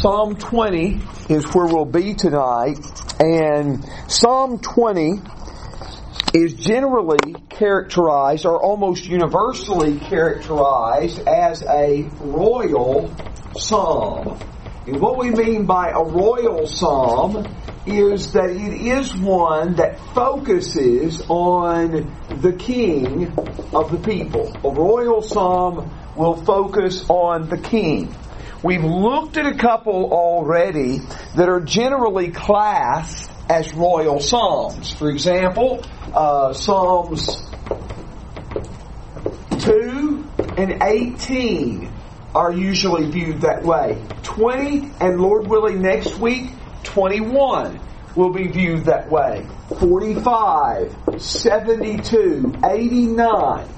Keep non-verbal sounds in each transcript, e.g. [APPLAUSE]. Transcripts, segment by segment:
Psalm 20 is where we'll be tonight, and Psalm 20 is generally characterized, or almost universally characterized, as a royal psalm. And what we mean by a royal psalm is that it is one that focuses on the king of the people. A royal psalm will focus on the king. We've looked at a couple already that are generally classed as royal psalms. For example, uh, Psalms 2 and 18 are usually viewed that way. 20 and Lord willing next week, 21 will be viewed that way. 45, 72, 89,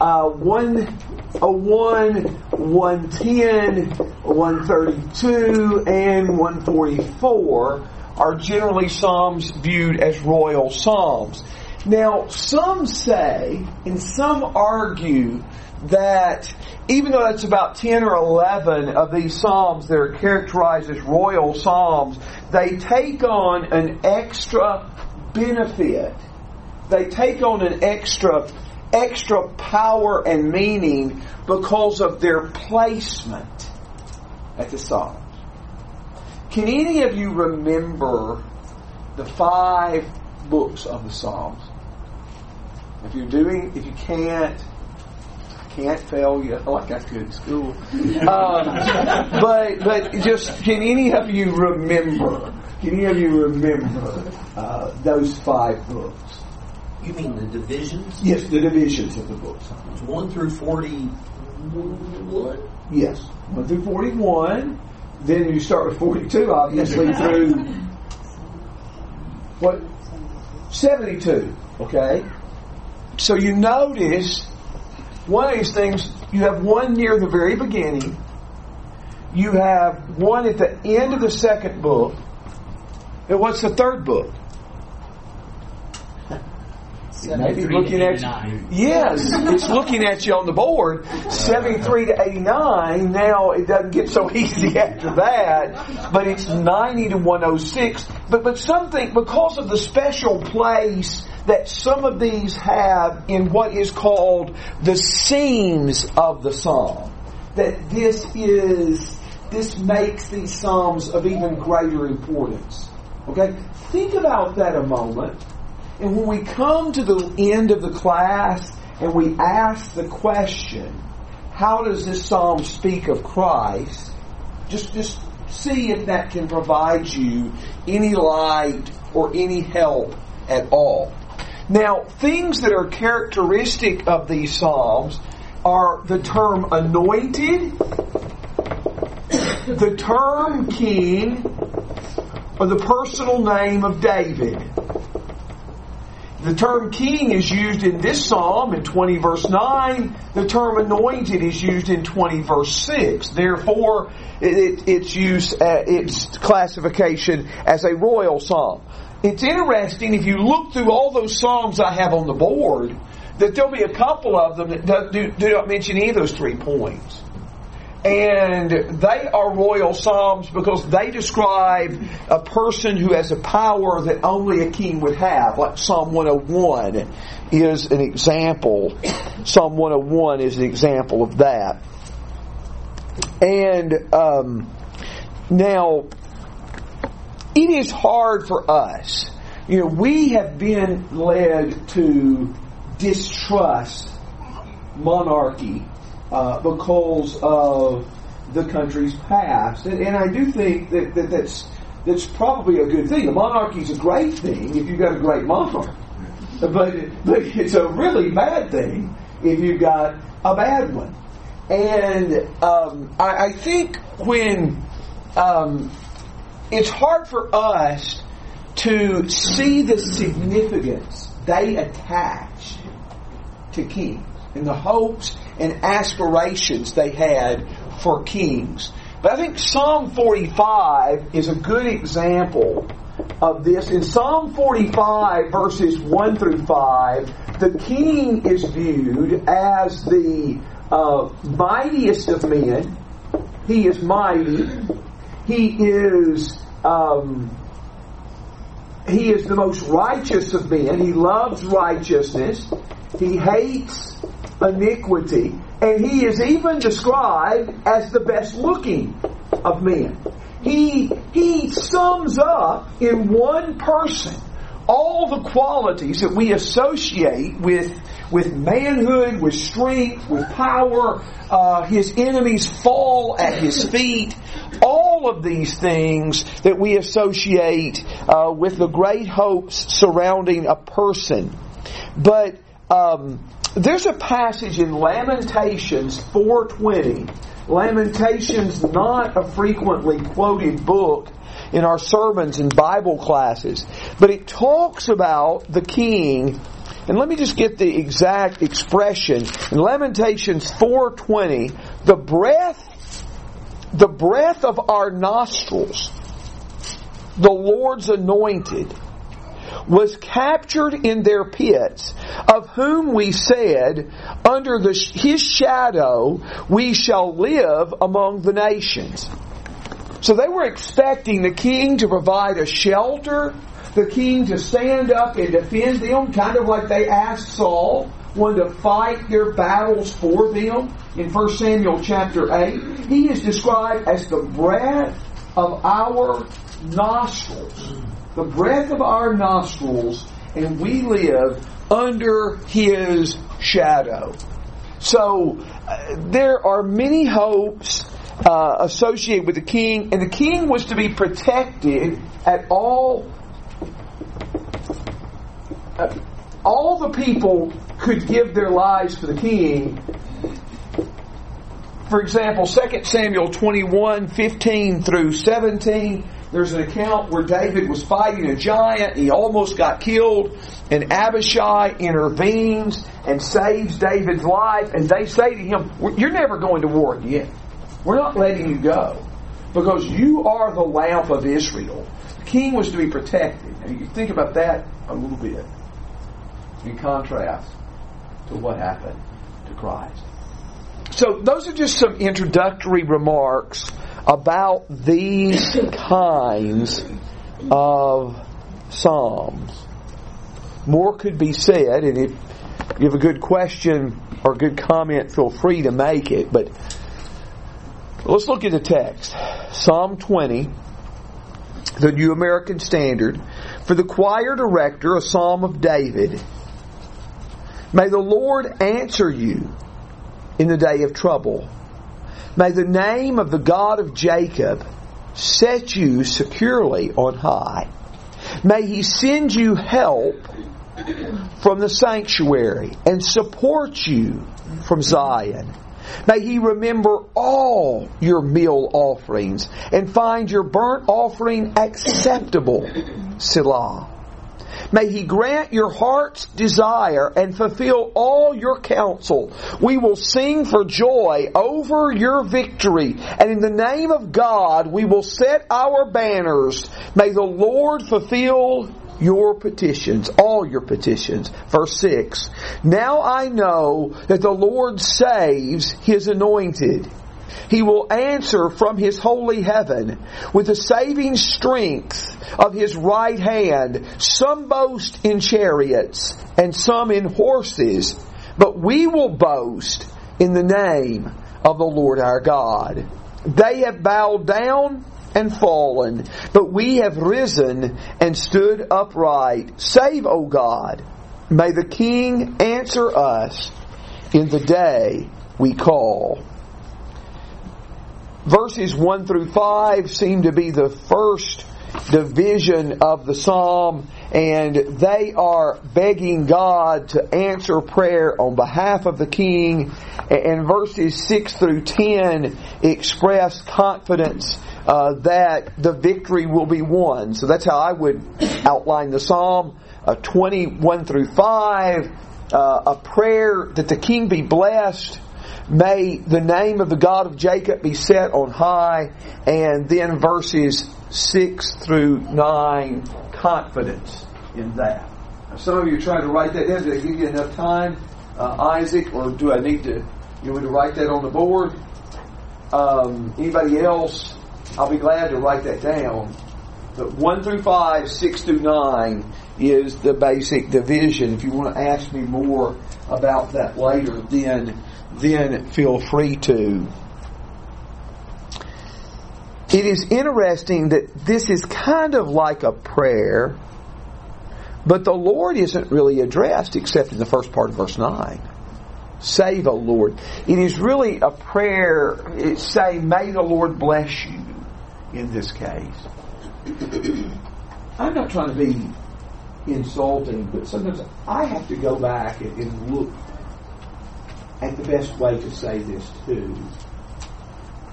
uh, 101, 110, 132, and 144 are generally psalms viewed as royal psalms. Now, some say, and some argue, that even though that's about 10 or 11 of these psalms that are characterized as royal psalms, they take on an extra benefit. They take on an extra extra power and meaning because of their placement at the Psalms. Can any of you remember the five books of the Psalms? If you're doing, if you can't, I can't fail you like I could at school. [LAUGHS] Um, but but just can any of you remember? Can any of you remember uh, those five books? You mean the divisions? Yes, the divisions of the books. It's 1 through 41? Yes, 1 through 41. Then you start with 42, obviously, [LAUGHS] through what? 72. Okay? So you notice one of these things, you have one near the very beginning, you have one at the end of the second book, and what's the third book? Maybe looking at you. Yes, it's looking at you on the board. 73 to 89. Now it doesn't get so [LAUGHS] easy after that, but it's 90 to 106. But, but something, because of the special place that some of these have in what is called the seams of the psalm, that this is, this makes these psalms of even greater importance. Okay? Think about that a moment. And when we come to the end of the class and we ask the question, how does this psalm speak of Christ? Just, just see if that can provide you any light or any help at all. Now, things that are characteristic of these psalms are the term anointed, [COUGHS] the term king, or the personal name of David. The term king is used in this psalm in 20 verse 9. The term anointed is used in 20 verse 6. Therefore, it, it's used, uh, its classification as a royal psalm. It's interesting if you look through all those psalms I have on the board, that there'll be a couple of them that do, do not mention any of those three points. And they are royal psalms because they describe a person who has a power that only a king would have, like Psalm 101 is an example. Psalm 101 is an example of that. And um, now, it is hard for us. You know, we have been led to distrust monarchy uh, because of the country's past. And, and I do think that, that that's that's probably a good thing. A monarchy is a great thing if you've got a great monarch, [LAUGHS] but but it's a really bad thing if you've got a bad one. And um, I, I, think when um, it's hard for us to see the significance they attach to kings and the hopes and aspirations they had for kings. But I think Psalm 45 is a good example of this. In Psalm 45, verses 1 through 5, the king is viewed as the uh, mightiest of men. He is mighty. he is um, he is the most righteous of men. He loves righteousness. He hates iniquity. And he is even described as the best looking of men. He, he sums up in one person all the qualities that we associate with, with manhood, with strength, with power. Uh, his enemies fall at his feet. All of these things that we associate uh, with the great hopes surrounding a person. But um, there's a passage in Lamentations 420. Lamentations not a frequently quoted book in our sermons and Bible classes, but it talks about the king and let me just get the exact expression. In Lamentations 4:20, the breath the breath of our nostrils, the Lord's anointed, was captured in their pits, of whom we said, Under the, his shadow we shall live among the nations. So they were expecting the king to provide a shelter, the king to stand up and defend them, kind of like they asked Saul, one to fight their battles for them in 1 Samuel chapter 8. He is described as the breath of our nostrils the breath of our nostrils, and we live under His shadow. So uh, there are many hopes uh, associated with the king, and the king was to be protected at all. Uh, all the people could give their lives for the king. For example, 2 Samuel 21, 15 through 17 there's an account where David was fighting a giant. He almost got killed. And Abishai intervenes and saves David's life. And they say to him, You're never going to war again. We're not letting you go. Because you are the lamp of Israel. The king was to be protected. And you think about that a little bit in contrast to what happened to Christ. So those are just some introductory remarks about these kinds of Psalms. More could be said, and if you have a good question or good comment, feel free to make it. But let's look at the text. Psalm 20, the New American Standard. For the choir director, a psalm of David. May the Lord answer you in the day of trouble. May the name of the God of Jacob set you securely on high. May he send you help from the sanctuary and support you from Zion. May he remember all your meal offerings and find your burnt offering acceptable. Selah. May He grant your heart's desire and fulfill all your counsel. We will sing for joy over your victory. And in the name of God, we will set our banners. May the Lord fulfill your petitions, all your petitions. Verse 6. Now I know that the Lord saves His anointed. He will answer from His holy heaven with the saving strength of His right hand. Some boast in chariots and some in horses, but we will boast in the name of the Lord our God. They have bowed down and fallen, but we have risen and stood upright. Save, O God. May the King answer us in the day we call. Verses 1 through 5 seem to be the first division of the psalm, and they are begging God to answer prayer on behalf of the king. And verses 6 through 10 express confidence uh, that the victory will be won. So that's how I would outline the psalm. Uh, 21 through 5, uh, a prayer that the king be blessed May the name of the God of Jacob be set on high. And then verses 6 through 9, confidence in that. Now, some of you are trying to write that down. Did I give you enough time, uh, Isaac, or do I need to, you want to write that on the board? Um, anybody else I'll be glad to write that down. But 1 through 5, 6 through 9 is the basic division. If you want to ask me more about that later, then, then feel free to. It is interesting that this is kind of like a prayer, but the Lord isn't really addressed except in the first part of verse 9. Save, O Lord. It is really a prayer, saying, may the Lord bless you in this case. I'm not trying to be insulting, but sometimes I have to go back and look at the best way to say this too.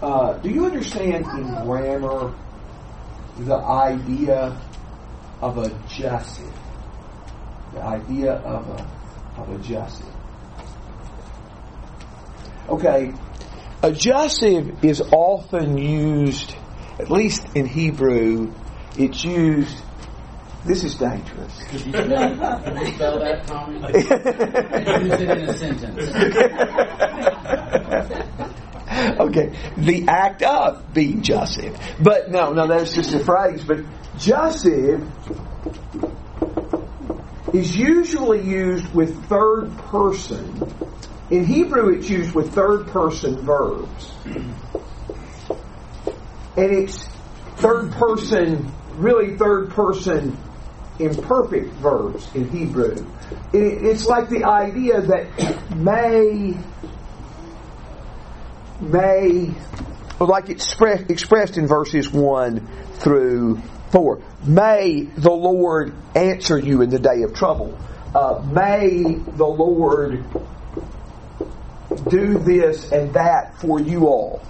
Uh, do you understand in grammar the idea of a jussive? The idea of a of a jussive. Okay, a jussive is often used, at least in Hebrew, it's used. This is dangerous. [LAUGHS] Can you spell that, Tommy? Use [LAUGHS] it in a sentence. [LAUGHS] okay, the act of being jussive. But no, no, that's just a phrase. But jussive is usually used with third person. In Hebrew, it's used with third person verbs. And it's third person, really third person imperfect verbs in Hebrew. It's like the idea that may may, like express, expressed in verses 1 through 4. May the Lord answer you in the day of trouble. Uh, may the Lord do this and that for you all.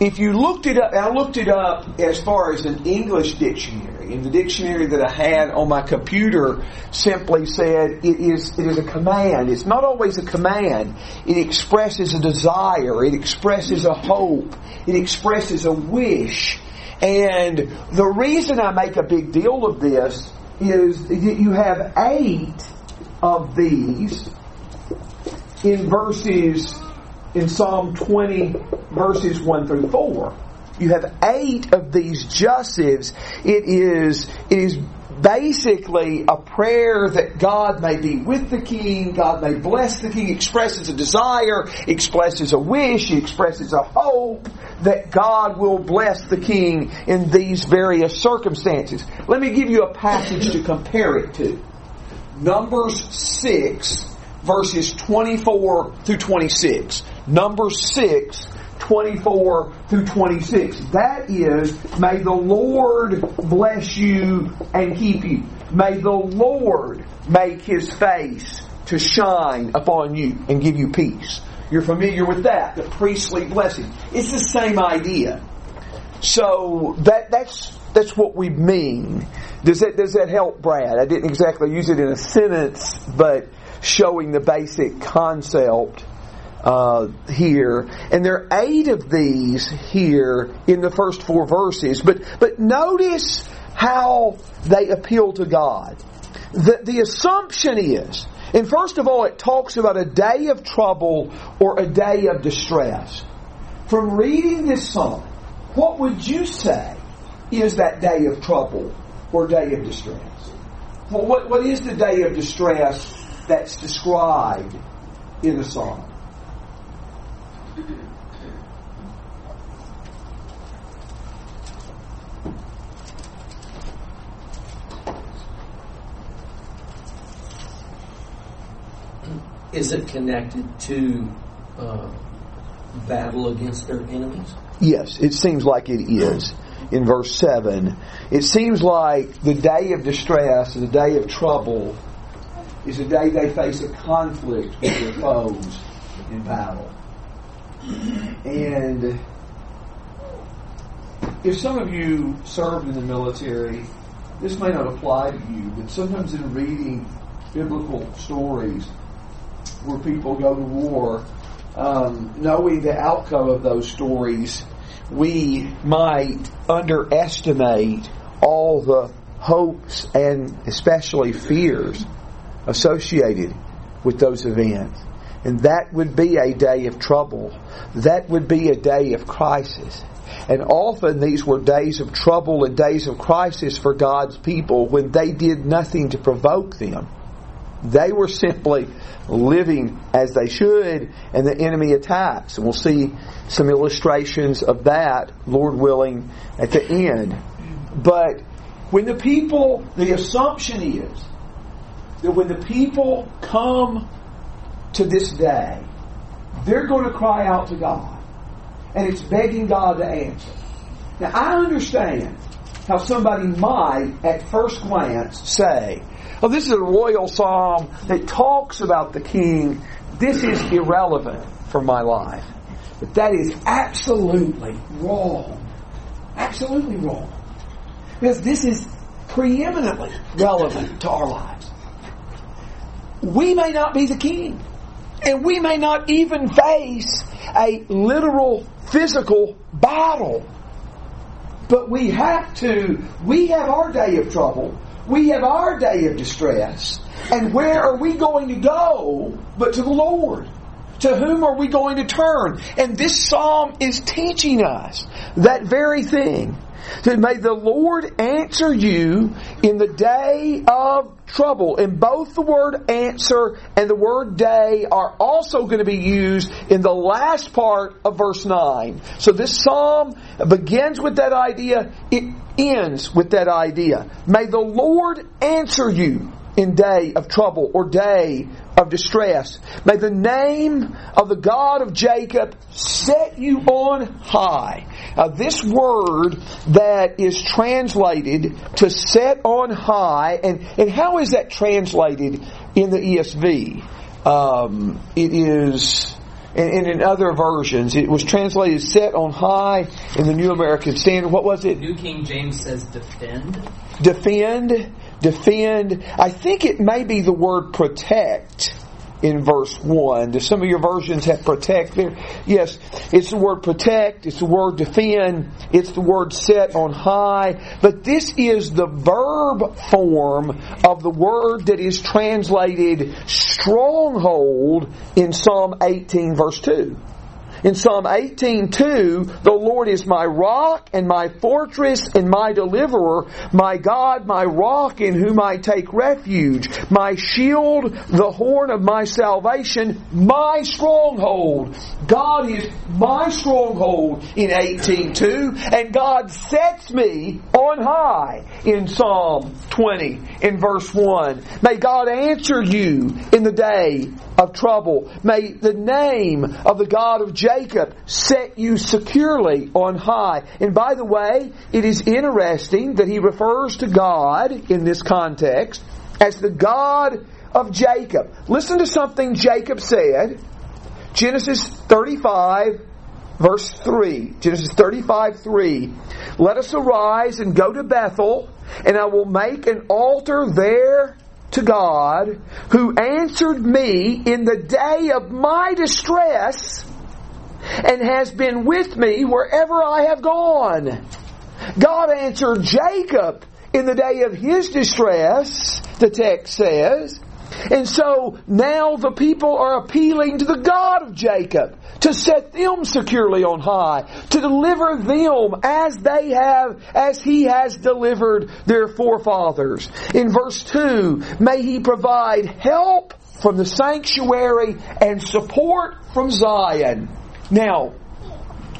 If you looked it up, I looked it up as far as an English dictionary, and the dictionary that I had on my computer simply said it is it is a command. It's not always a command. It expresses a desire. It expresses a hope. It expresses a wish. And the reason I make a big deal of this is that you have eight of these in verses in Psalm 20, verses 1 through 4. You have eight of these jussives. It is, it is basically a prayer that God may be with the king, God may bless the king, expresses a desire, expresses a wish, expresses a hope that God will bless the king in these various circumstances. Let me give you a passage to compare it to. Numbers 6, verses 24 through 26. Numbers 6, 24 through 26. That is, may the Lord bless you and keep you. May the Lord make his face to shine upon you and give you peace. You're familiar with that, the priestly blessing. It's the same idea. So that that's that's what we mean. Does that does that help, Brad? I didn't exactly use it in a sentence, but showing the basic concept uh, here, and there are eight of these here in the first four verses. But but notice how they appeal to God. The, the assumption is, and first of all, it talks about a day of trouble or a day of distress. From reading this psalm, what would you say is that day of trouble or day of distress? Well, what, what is the day of distress that's described in the psalm? Is it connected to uh, battle against their enemies? Yes, it seems like it is. In verse 7, it seems like the day of distress, the day of trouble, is the day they face a conflict with their foes in battle. And if some of you served in the military, this may not apply to you, but sometimes in reading biblical stories where people go to war, um, knowing the outcome of those stories, we might underestimate all the hopes and especially fears associated with those events. And that would be a day of trouble. That would be a day of crisis. And often these were days of trouble and days of crisis for God's people when they did nothing to provoke them. They were simply living as they should, and the enemy attacks. And we'll see some illustrations of that, Lord willing, at the end. But when the people, the assumption is that when the people come to this day, they're going to cry out to God. And it's begging God to answer. Now, I understand how somebody might, at first glance, say, Oh, this is a royal psalm that talks about the king. This is irrelevant for my life. But that is absolutely wrong. Absolutely wrong. Because this is preeminently relevant to our lives. We may not be the king. And we may not even face a literal physical battle. But we have to, we have our day of trouble. We have our day of distress. And where are we going to go but to the Lord? To whom are we going to turn? And this psalm is teaching us that very thing. That may the Lord answer you in the day of trouble. And both the word answer and the word day are also going to be used in the last part of verse 9. So this psalm begins with that idea, it ends with that idea. May the Lord answer you in day of trouble or day of distress. May the name of the God of Jacob set you on high. Uh, this word that is translated to set on high, and, and how is that translated in the ESV? Um, it is, and, in other versions, it was translated set on high in the New American Standard. What was it? New King James says defend. Defend defend. I think it may be the word protect in verse 1. Do some of your versions have protect there? Yes, it's the word protect, it's the word defend, it's the word set on high, but this is the verb form of the word that is translated stronghold in Psalm 18 verse 2. In Psalm 18:2, the Lord is my rock and my fortress and my deliverer, my God, my rock in whom I take refuge, my shield, the horn of my salvation, my stronghold. God is my stronghold in 18:2, and God sets me on high in Psalm 20 in verse 1. May God answer you in the day of trouble. May the name of the God of Jacob set you securely on high. And by the way, it is interesting that he refers to God in this context as the God of Jacob. Listen to something Jacob said. Genesis 35 verse 3. Genesis 35 3. Let us arise and go to Bethel, and I will make an altar there to God who answered me in the day of my distress and has been with me wherever I have gone. God answered Jacob in the day of his distress, the text says. And so now the people are appealing to the God of Jacob to set them securely on high, to deliver them as they have, as He has delivered their forefathers. In verse 2, may He provide help from the sanctuary and support from Zion. Now,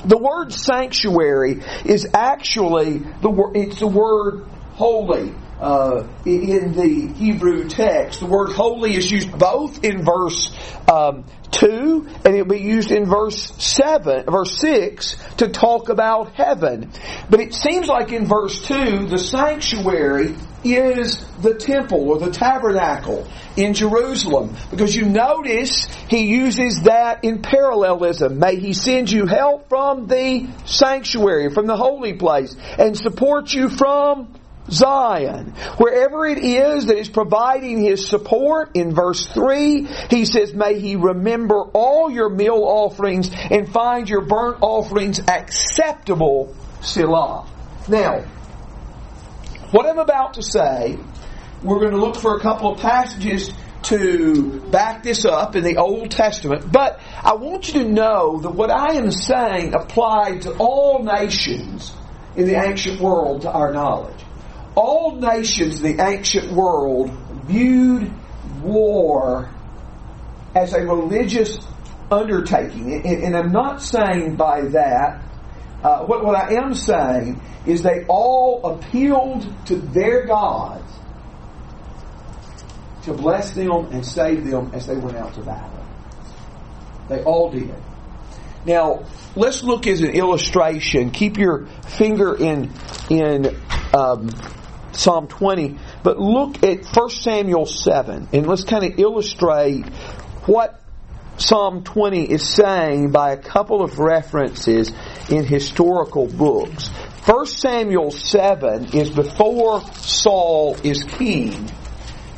the word sanctuary is actually the word, it's the word holy uh, in the Hebrew text. The word holy is used both in verse um, 2 and it'll be used in verse 7, verse 6 to talk about heaven. But it seems like in verse 2 the sanctuary is the temple or the tabernacle in Jerusalem. Because you notice he uses that in parallelism. May he send you help from the sanctuary, from the holy place, and support you from Zion. Wherever it is that is providing his support, in verse 3, he says, May he remember all your meal offerings and find your burnt offerings acceptable, Selah. Now, what I'm about to say, we're going to look for a couple of passages to back this up in the Old Testament, but I want you to know that what I am saying applied to all nations in the ancient world to our knowledge. All nations in the ancient world viewed war as a religious undertaking. And, and I'm not saying by that, uh, what, what I am saying is they all appealed to their gods to bless them and save them as they went out to battle. They all did. Now, let's look as an illustration. Keep your finger in in um, Psalm 20, but look at 1 Samuel 7, and let's kind of illustrate what Psalm 20 is saying by a couple of references in historical books. 1 Samuel 7 is before Saul is king.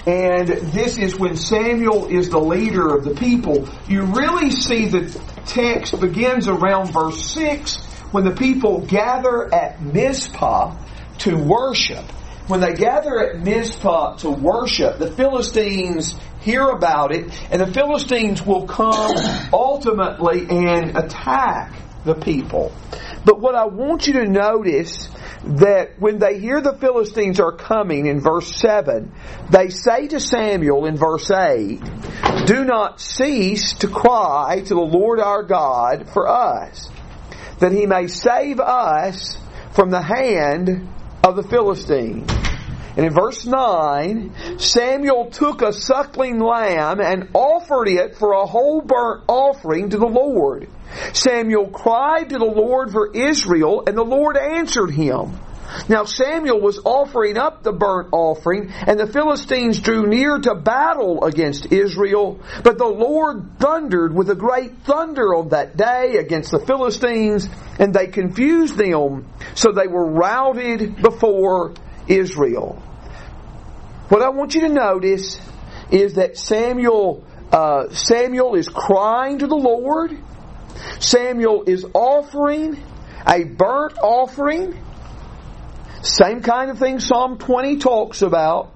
And this is when Samuel is the leader of the people. You really see the text begins around verse 6 when the people gather at Mizpah to worship. When they gather at Mizpah to worship, the Philistines hear about it, and the Philistines will come [COUGHS] ultimately and attack the people. But what I want you to notice that when they hear the Philistines are coming in verse 7, they say to Samuel in verse 8, Do not cease to cry to the Lord our God for us, that he may save us from the hand of the Philistines. And in verse 9, Samuel took a suckling lamb and offered it for a whole burnt offering to the Lord. Samuel cried to the Lord for Israel, and the Lord answered him. Now Samuel was offering up the burnt offering, and the Philistines drew near to battle against Israel. But the Lord thundered with a great thunder on that day against the Philistines, and they confused them, so they were routed before Israel. What I want you to notice is that Samuel uh, Samuel is crying to the Lord. Samuel is offering a burnt offering. Same kind of thing Psalm 20 talks about.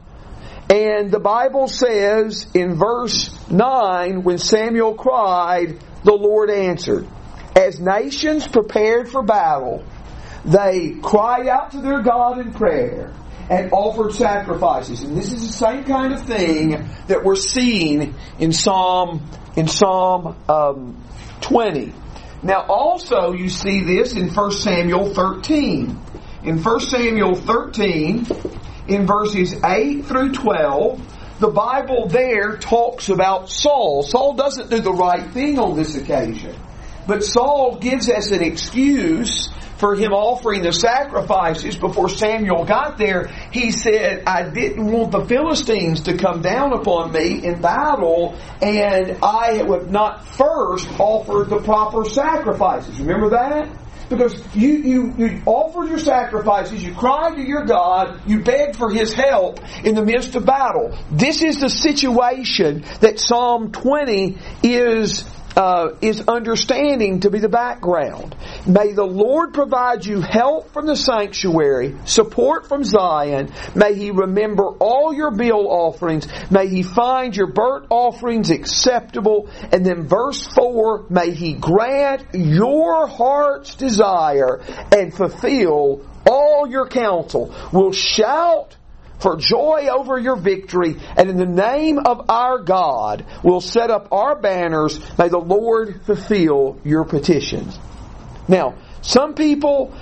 And the Bible says in verse 9, when Samuel cried, the Lord answered. As nations prepared for battle, they cry out to their God in prayer and offered sacrifices. And this is the same kind of thing that we're seeing in Psalm in Psalm um, 20. Now also you see this in 1 Samuel 13. In 1 Samuel 13, in verses 8 through 12, the Bible there talks about Saul. Saul doesn't do the right thing on this occasion. But Saul gives us an excuse for him offering the sacrifices before Samuel got there, he said, I didn't want the Philistines to come down upon me in battle, and I would not first offer the proper sacrifices. Remember that? Because you, you, you offered your sacrifices, you cried to your God, you begged for His help in the midst of battle. This is the situation that Psalm 20 is uh, is understanding to be the background. May the Lord provide you help from the sanctuary, support from Zion. May He remember all your meal offerings. May He find your burnt offerings acceptable. And then verse 4, may He grant your heart's desire and fulfill all your counsel. We'll shout for joy over your victory, and in the name of our God, we'll set up our banners. May the Lord fulfill your petitions. Now, some people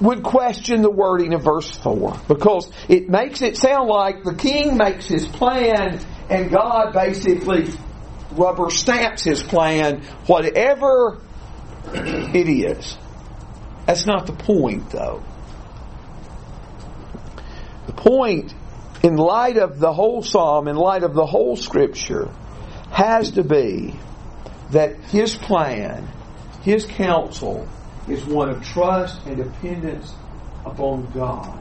would question the wording of verse 4 because it makes it sound like the king makes his plan and God basically rubber stamps his plan, whatever it is. That's not the point, though. The point, in light of the whole psalm, in light of the whole scripture, has to be that his plan, his counsel, is one of trust and dependence upon God.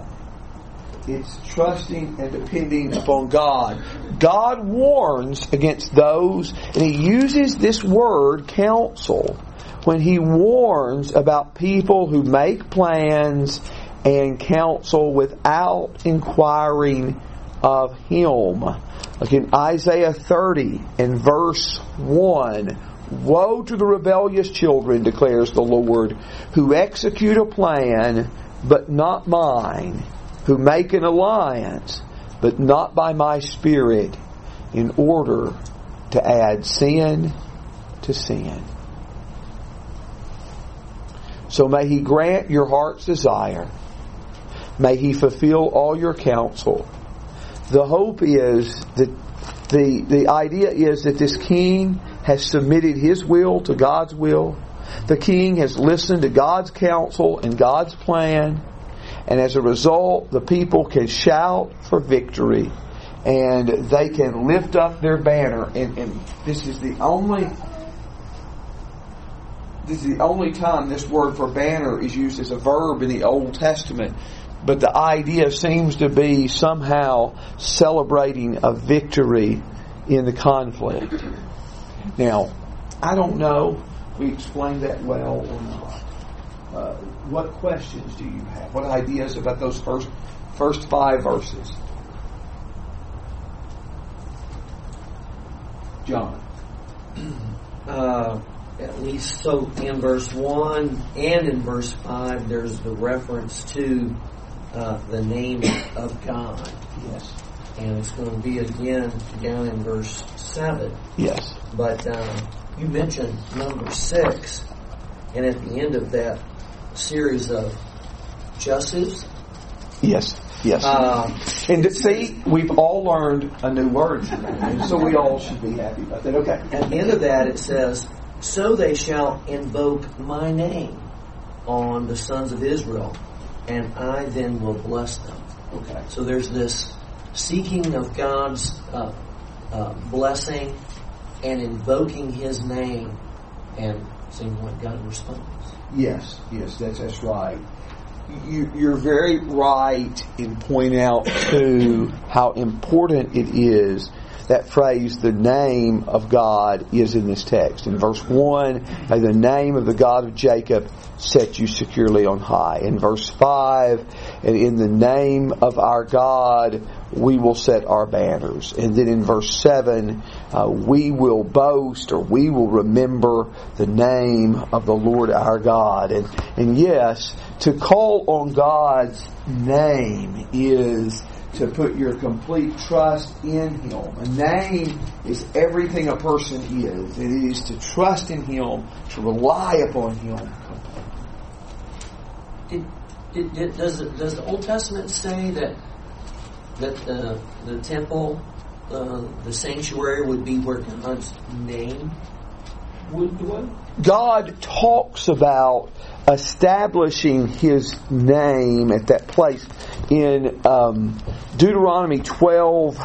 It's trusting and depending upon God. God warns against those, and He uses this word, counsel, when He warns about people who make plans and counsel without inquiring of Him. Like in Isaiah 30 and verse 1, Woe to the rebellious children, declares the Lord, who execute a plan, but not mine, who make an alliance, but not by my Spirit, in order to add sin to sin. So may He grant your heart's desire. May He fulfill all your counsel. The hope is that the, the idea is that this king has submitted his will to God's will. The king has listened to God's counsel and God's plan. And as a result, the people can shout for victory and they can lift up their banner. And, and this is the only this is the only time this word for banner is used as a verb in the Old Testament. But the idea seems to be somehow celebrating a victory in the conflict. Now, I don't know if we explained that well or not. Uh, what questions do you have? What ideas about those first first five verses? John. [CLEARS THROAT] Uh, at least so in verse 1 and in verse 5, there's the reference to uh, the name of God. Yes. And it's going to be again down in verse 7. Yes. But um, you mentioned number 6, and at the end of that series of jussives. Yes. Yes. Um, and to see, we've all learned a new word, so we all should be happy about that. Okay. At the end of that, it says, So they shall invoke my name on the sons of Israel, and I then will bless them. Okay. So there's this seeking of God's uh, uh, blessing and invoking His name and seeing what God responds. Yes, yes, that's that's right. You, you're very right in pointing out to how important it is that phrase, the name of God, is in this text. In verse 1, may the name of the God of Jacob set you securely on high. In verse 5, and in the name of our God, we will set our banners. And then in verse 7, uh, we will boast or we will remember the name of the Lord our God. And, and yes, to call on God's name is to put your complete trust in Him. A name is everything a person is. It is to trust in Him, to rely upon Him. Did, did, did, does, the, does the Old Testament say that that the, the temple, uh, the sanctuary, would be where God's name would dwell? God talks about establishing His name at that place in um, Deuteronomy 12,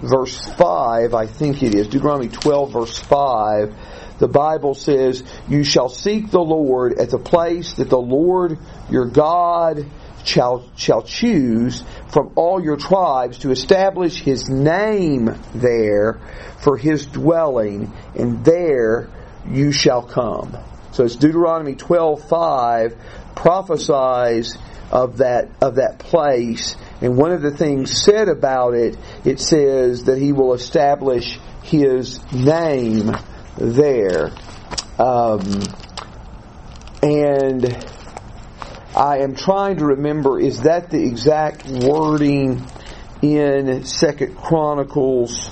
verse 5, I think it is. Deuteronomy 12, verse 5. The Bible says, You shall seek the Lord at the place that the Lord your God shall, shall choose from all your tribes to establish his name there for his dwelling, and there you shall come. So it's Deuteronomy 12:5 prophesies of that of that place, and one of the things said about it, it says that he will establish his name there. Um, and I am trying to remember, is that the exact wording in Second Chronicles?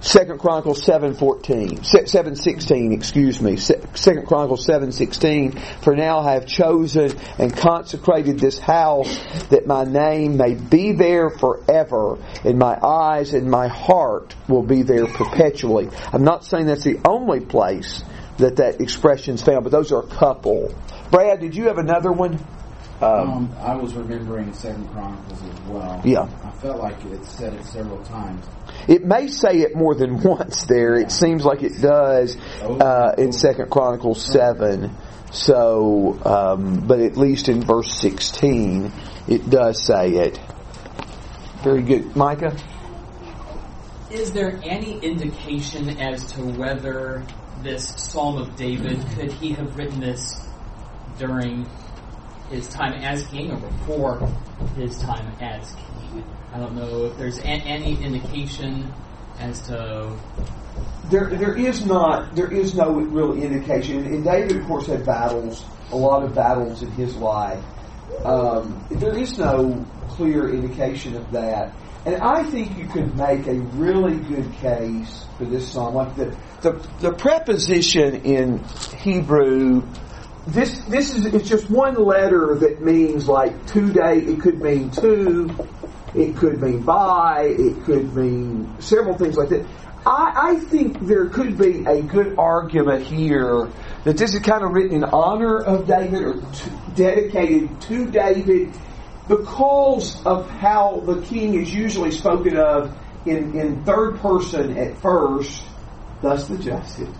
Second Chronicles seven fourteen, seven sixteen. Excuse me. Second Chronicles seven sixteen. For now I have chosen and consecrated this house that my name may be there forever, and my eyes and my heart will be there perpetually. I'm not saying that's the only place that that expression's found, but those are a couple. Brad, did you have another one? Um, um, I was remembering Second Chronicles as well. Yeah, I felt like it said it several times. It may say it more than [LAUGHS] once there. It seems like it does uh, in Second Chronicles seven. So, um, but at least in verse sixteen, it does say it. Very good, Micah. Is there any indication as to whether this Psalm of David could he have written this during his time as king or before his time as king. I don't know if there's a- any indication as to There, there is not, there is no real indication. And David, of course, had battles, a lot of battles in his life. Um, there is no clear indication of that. And I think you could make a really good case for this psalm. Like the, the, the preposition in Hebrew, this, this is, it's just one letter that means like two day, it could mean two, it could mean by, it could mean several things like that. I, I think there could be a good argument here that this is kind of written in honor of David or dedicated to David because of how the king is usually spoken of in, in third person at first, thus the jussives.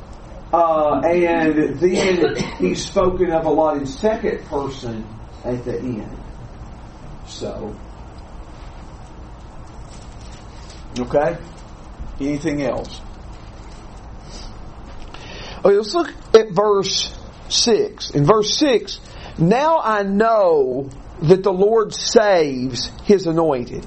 Uh, and then he's spoken of a lot in second person at the end. So, okay. Anything else? Okay, let's look at verse 6. In verse 6, now I know that the Lord saves his anointed,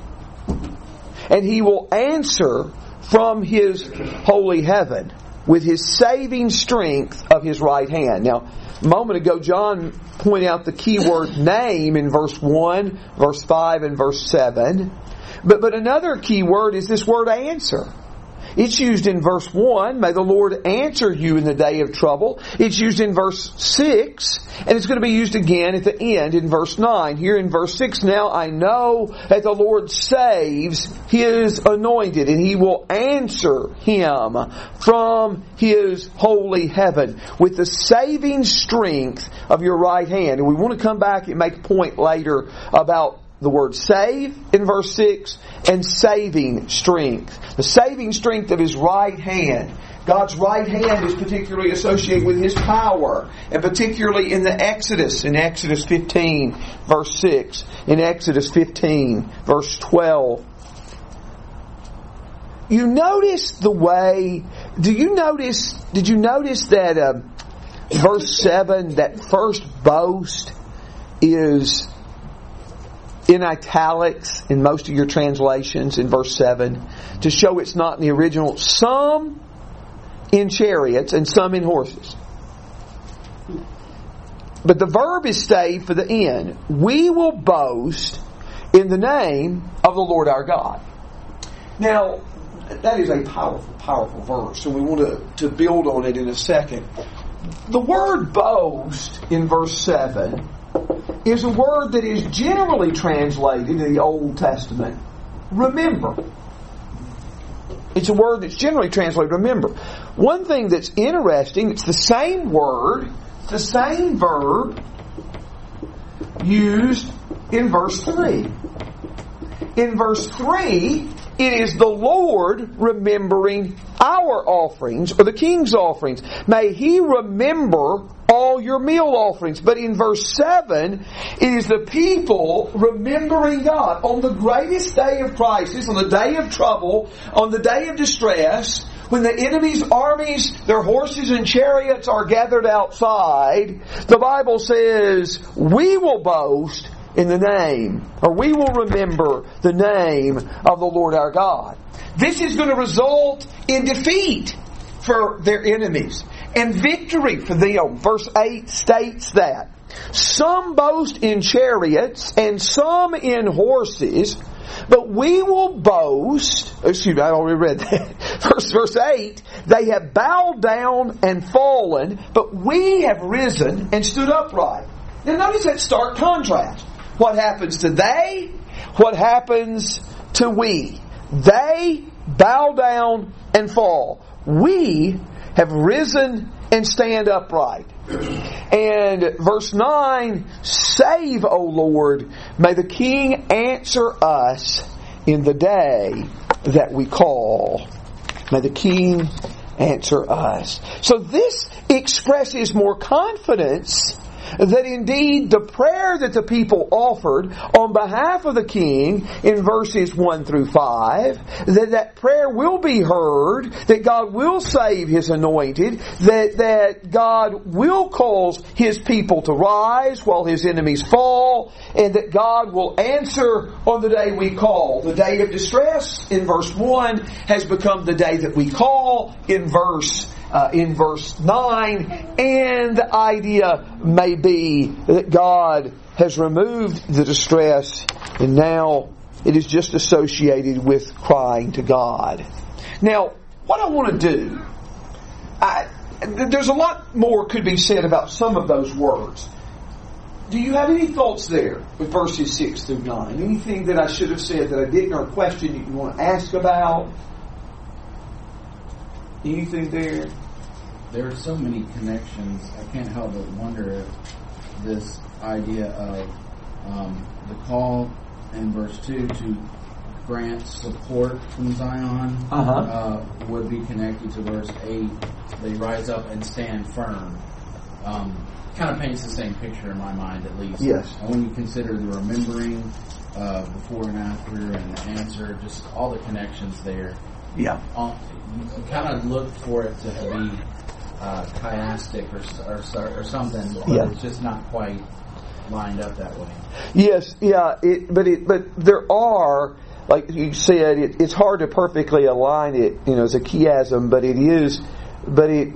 and he will answer from his holy heaven with his saving strength of his right hand. Now, a moment ago, John pointed out the key word name in verse 1, verse 5, and verse 7. But, but another key word is this word answer. It's used in verse 1, may the Lord answer you in the day of trouble. It's used in verse 6, and it's going to be used again at the end in verse 9. Here in verse 6, now I know that the Lord saves His anointed, and He will answer him from His holy heaven with the saving strength of your right hand. And we want to come back and make a point later about the word save in verse 6 and saving strength. The saving strength of his right hand. God's right hand is particularly associated with his power, and particularly in the Exodus, in Exodus 15, verse 6, in Exodus 15, verse 12. You notice the way, do you notice, did you notice that uh, verse 7, that first boast is in italics in most of your translations in verse 7 to show it's not in the original. Some in chariots and some in horses. But the verb is stayed for the end. We will boast in the name of the Lord our God. Now, that is a powerful, powerful verse, and we want to, to build on it in a second. The word boast in verse 7 is a word that is generally translated in the Old Testament remember. It's a word that's generally translated remember. One thing that's interesting, it's the same word, the same verb used in verse 3. In verse 3, it is the Lord remembering our offerings, or the king's offerings. May he remember all your meal offerings. But in verse 7, it is the people remembering God on the greatest day of crisis, on the day of trouble, on the day of distress, when the enemy's armies, their horses and chariots are gathered outside, the Bible says, we will boast in the name, or we will remember the name of the Lord our God. This is going to result in defeat for their enemies and victory for them. Verse 8 states that. Some boast in chariots and some in horses, but we will boast, excuse me, I already read that. [LAUGHS] Verse, verse 8, they have bowed down and fallen, but we have risen and stood upright. Now notice that stark contrast. What happens to they? What happens to we? They bow down and fall. We have risen and stand upright. And verse 9, save, O Lord, may the King answer us in the day that we call. May the King answer us. So this expresses more confidence that indeed the prayer that the people offered on behalf of the king in verses 1 through 5, that that prayer will be heard, that God will save his anointed, that, that God will cause his people to rise while his enemies fall, and that God will answer on the day we call. The day of distress in verse 1 has become the day that we call in verse uh, in verse 9, and the idea may be that God has removed the distress and now it is just associated with crying to God. Now, what I want to do, I, there's a lot more could be said about some of those words. Do you have any thoughts there with verses 6 through 9? Anything that I should have said that I didn't, or a question you want to ask about? Anything there? There are so many connections. I can't help but wonder if this idea of um, the call in verse 2 to grant support from Zion Uh-huh. uh, would be connected to verse 8. They rise up and stand firm. Um, kind of paints the same picture in my mind, at least. Yes. And when you consider the remembering uh, before and after and the answer, just all the connections there, Yeah. uh, you, kind of look for it to be uh, chiastic or, or, or something, but Yeah. it's just not quite lined up that way. Yes, yeah, it, but it, but there are, like you said, it, it's hard to perfectly align it, you know, as a chiasm, but it is, but it,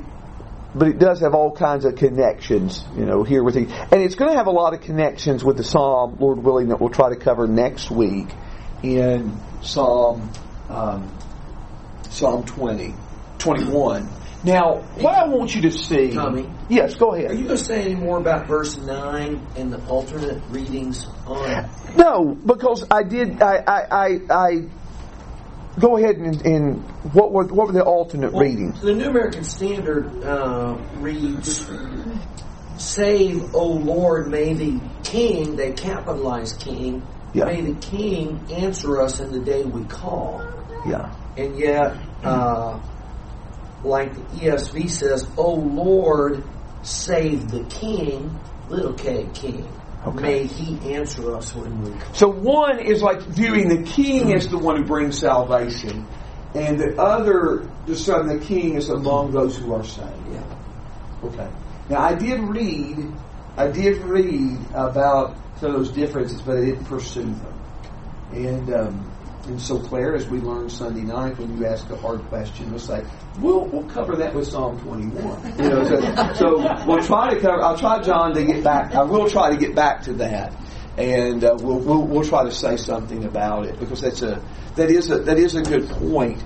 but it does have all kinds of connections, you know, here with it, and it's going to have a lot of connections with the Psalm, Lord willing, that we'll try to cover next week in Psalm, um, Psalm 20, 21. Now, what I want you to see, Tommy? yes, go ahead. Are you going to say any more about verse 9 and the alternate readings on No, because I did. I I I, I go ahead and, and what were what were the alternate Well, readings? The New American Standard uh, reads, Save, O Lord, may the King, they capitalize King, Yeah. may the King answer us in the day we call. Yeah, And yet, uh, like the ESV says, O Lord, save the King, little k, King. Okay. May he answer us when we call. So one is like viewing the king as the one who brings salvation, and the other, the son, the king, is among those who are saved. Yeah. Okay. Now I did read, I did read about some of those differences, but I didn't pursue them. And um, and so Claire, as we learned Sunday night, when you ask a hard question, we'll say, "We'll we'll cover that with Psalm 21." You know, so, [LAUGHS] so we'll try to cover. I'll try John to get back. I will try to get back to that, and uh, we'll, we'll we'll try to say something about it because that's a that is a that is a good point,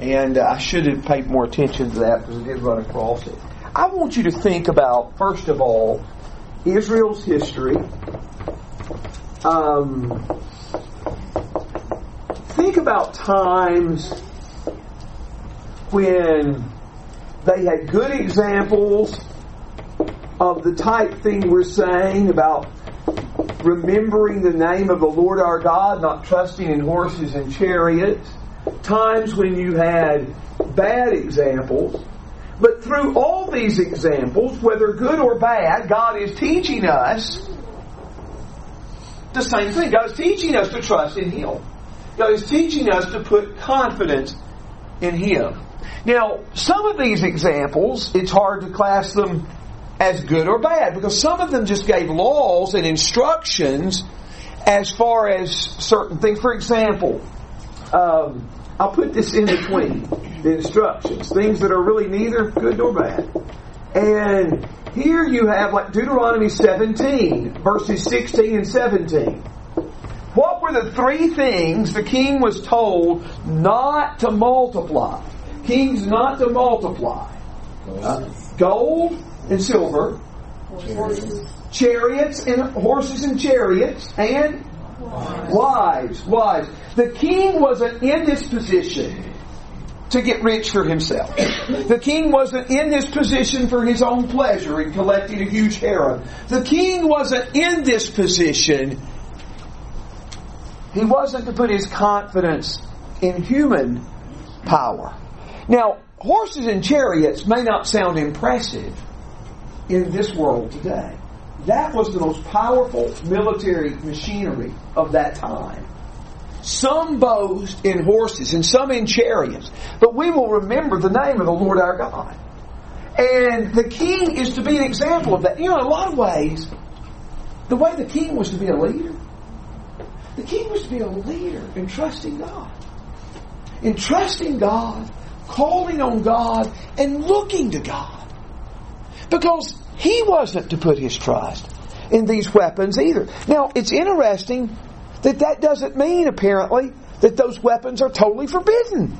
and uh, I should have paid more attention to that because I did run across it. I want you to think about first of all Israel's history. Um, think about times when they had good examples of the type thing we're saying about remembering the name of the Lord our God, not trusting in horses and chariots. Times when you had bad examples. But through all these examples, whether good or bad, God is teaching us the same thing. God is teaching us to trust in Him. God is teaching us to put confidence in Him. Now, some of these examples, it's hard to class them as good or bad because some of them just gave laws and instructions as far as certain things. For example, um, I'll put this in between the instructions, things that are really neither good nor bad. And here you have like Deuteronomy 17, verses 16 and 17. Were the three things the king was told not to multiply? Kings not to multiply. Uh, gold and silver, chariots and horses and chariots, and wives. Wives. The king wasn't in this position to get rich for himself. The king wasn't in this position for his own pleasure in collecting a huge harem. The king wasn't in this position. He wasn't to put his confidence in human power. Now, horses and chariots may not sound impressive in this world today. That was the most powerful military machinery of that time. Some boast in horses and some in chariots, but we will remember the name of the Lord our God. And the king is to be an example of that. You know, in a lot of ways, the way the king was to be a leader, the king was to be a leader in trusting God. In trusting God, calling on God, and looking to God. Because he wasn't to put his trust in these weapons either. Now, it's interesting that that doesn't mean, apparently, that those weapons are totally forbidden.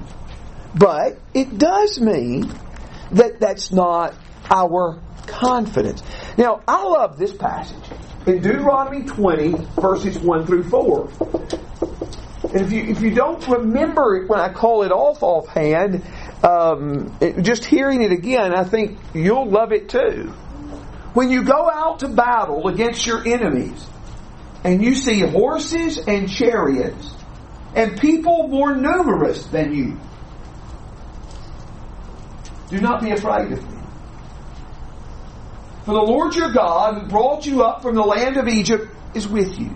But it does mean that that's not our confidence. Now, I love this passage. In Deuteronomy 20, verses 1 through 4. And if you, if you don't remember it when I call it off offhand, um, it, just hearing it again, I think you'll love it too. When you go out to battle against your enemies, and you see horses and chariots, and people more numerous than you, do not be afraid of them. For the Lord your God, who brought you up from the land of Egypt, is with you.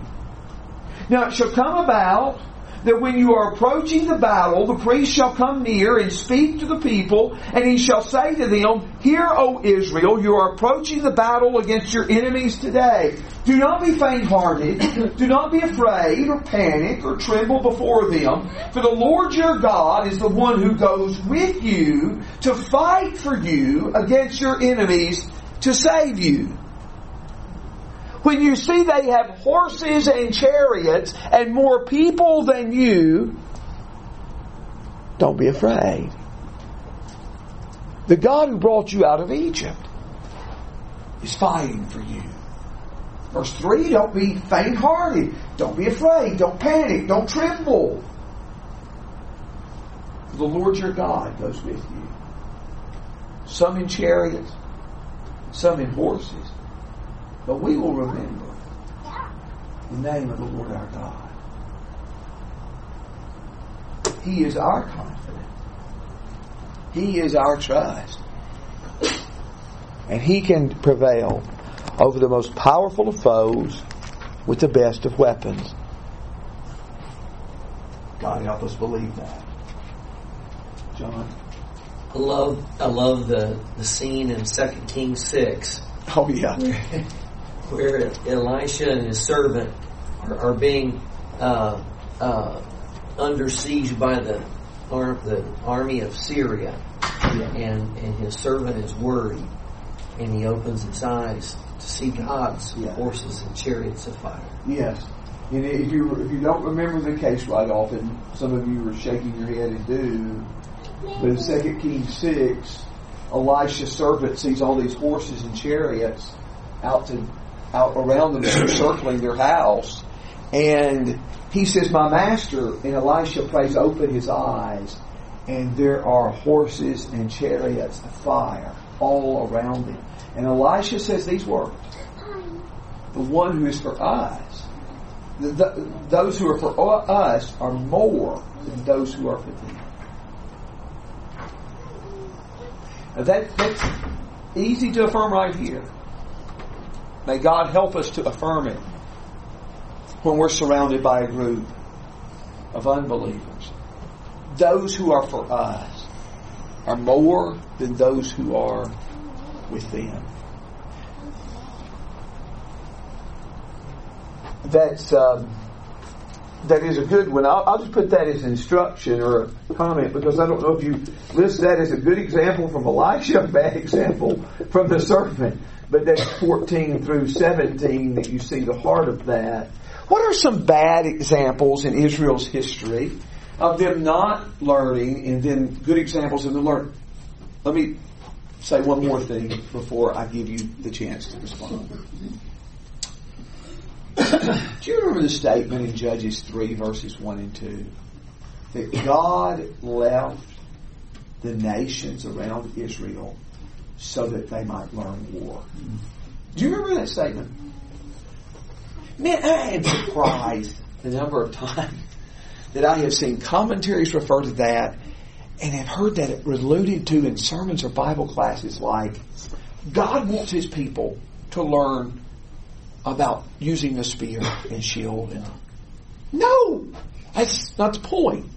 Now it shall come about that when you are approaching the battle, the priest shall come near and speak to the people, and he shall say to them, Hear, O Israel, you are approaching the battle against your enemies today. Do not be faint-hearted. Do not be afraid or panic or tremble before them. For the Lord your God is the one who goes with you to fight for you against your enemies to save you. When you see they have horses and chariots and more people than you, don't be afraid. The God who brought you out of Egypt is fighting for you. Verse 3, don't be faint hearted. Don't be afraid. Don't panic. Don't tremble. The Lord your God goes with you. Some in chariots, some in horses. But we will remember the name of the Lord our God. He is our confidence. He is our trust. And He can prevail over the most powerful of foes with the best of weapons. God help us believe that. John? I love I love the, the scene in Second Kings six Oh, yeah. [LAUGHS] where Elisha and his servant are, are being uh, uh, under siege by the ar- the army of Syria, and and his servant is worried, and he opens his eyes to see God's Yeah. horses and chariots of fire. Yes. And if you if you don't remember the case right off, and some of you are shaking your head and do, but in Second Kings six, Elisha's servant sees all these horses and chariots out to out around them [COUGHS] circling their house, and he says, "My master." And Elisha prays, "Open his eyes." And there are horses and chariots of fire all around them. And Elisha says these words the one who is for us, the, the, those who are for us are more than those who are for them. Now that, that's easy to affirm right here. May God help us to affirm it when we're surrounded by a group of unbelievers. Those who are for us are more than those who are with them. that's um, that is a good one. I'll, I'll just put that as instruction or a comment because I don't know if you list that as a good example from Elisha, [LAUGHS] a bad example from the servant. But that's 14 through 17 that you see the heart of that. What are some bad examples in Israel's history of them not learning and then good examples of them learning? Let me say one more thing before I give you the chance to respond. [COUGHS] Do you remember the statement in Judges 3, verses 1 and 2? That God left the nations around Israel so that they might learn war. Do you remember that statement? Man, I am surprised the number of times [LAUGHS] that I have seen commentaries refer to that and have heard that it alluded to in sermons or Bible classes like God wants His people to learn about using the spear and shield. And, no, that's not the point.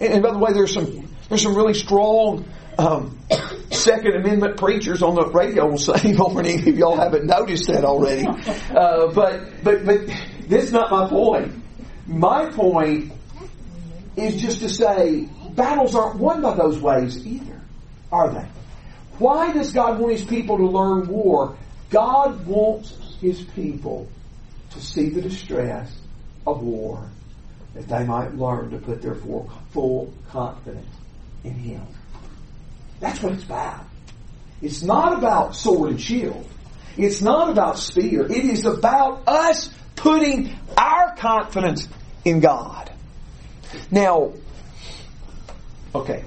And, and by the way, there's some there's some really strong um, [COUGHS] Second Amendment preachers on the radio Sunday [LAUGHS] morning. If y'all haven't noticed that already, uh, but but but this is not my point. My point is just to say battles aren't won by those ways either, are they? Why does God want His people to learn war? God wants His people to see the distress of war, that they might learn to put their full, confidence in Him. That's what it's about. It's not about sword and shield. It's not about spear. It is about us putting our confidence in God. Now, okay.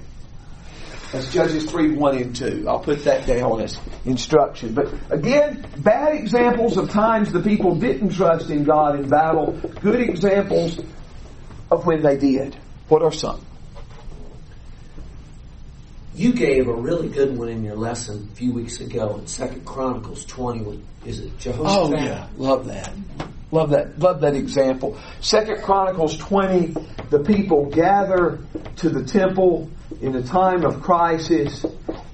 That's Judges 3, 1 and 2. I'll put that down as instruction. But again, bad examples of times the people didn't trust in God in battle. Good examples of when they did. What are some? You gave a really good one in your lesson a few weeks ago in Second Chronicles 20. Is it Jehoshaphat? Oh yeah, love that. Love that. Love that example. Second Chronicles 20, the people gather to the temple in the time of crisis,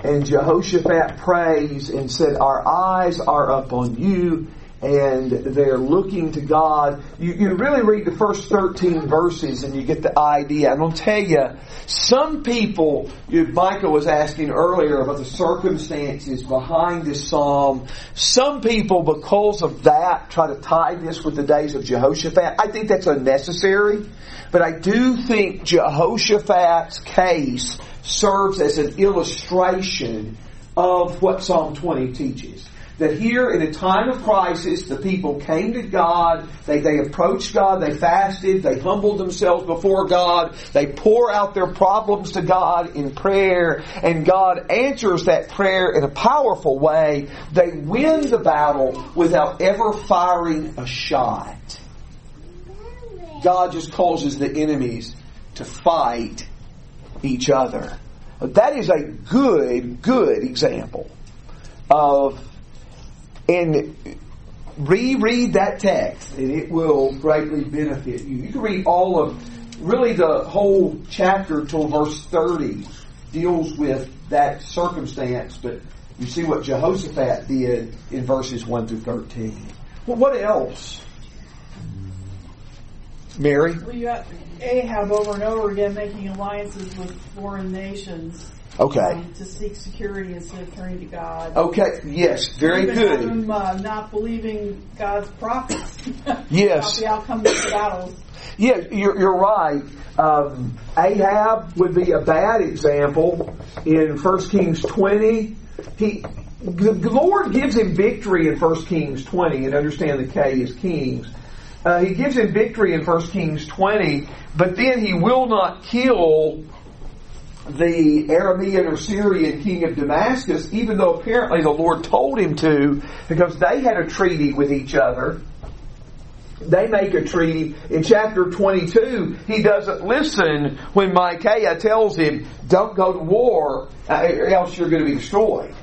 and Jehoshaphat prays and said, Our eyes are up on you, and they're looking to God. You, you really read the first 13 verses and you get the idea. I'm going to tell you, some people, you, Micah was asking earlier about the circumstances behind this psalm. Some people, because of that, try to tie this with the days of Jehoshaphat. I think that's unnecessary. But I do think Jehoshaphat's case serves as an illustration of what Psalm 20 teaches that here in a time of crisis, the people came to God, they, they approached God, they fasted, they humbled themselves before God, they pour out their problems to God in prayer, and God answers that prayer in a powerful way. They win the battle without ever firing a shot. God just causes the enemies to fight each other. That is a good, good example of and reread that text, and it will greatly benefit you. You can read all of, really the whole chapter till verse 30 deals with that circumstance, but you see what Jehoshaphat did in verses 1 through 13. Well, what else? Mary? Well, you got Ahab over and over again making alliances with foreign nations. Okay. um, to seek security instead of turning to God. Okay, yes, very Even good. Him, uh, not believing God's prophets. [LAUGHS] Yes. about the outcome of the battles. Yeah, you're, you're right. Um, Ahab would be a bad example in 1 Kings 20. He, the Lord gives him victory in 1 Kings 20, and understand the K is kings. Uh, he gives him victory in 1 Kings 20, but then he will not kill the Aramean or Syrian king of Damascus, even though apparently the Lord told him to, because they had a treaty with each other they make a treaty. In chapter 22, he doesn't listen when Micaiah tells him, don't go to war, uh, else you're going to be destroyed.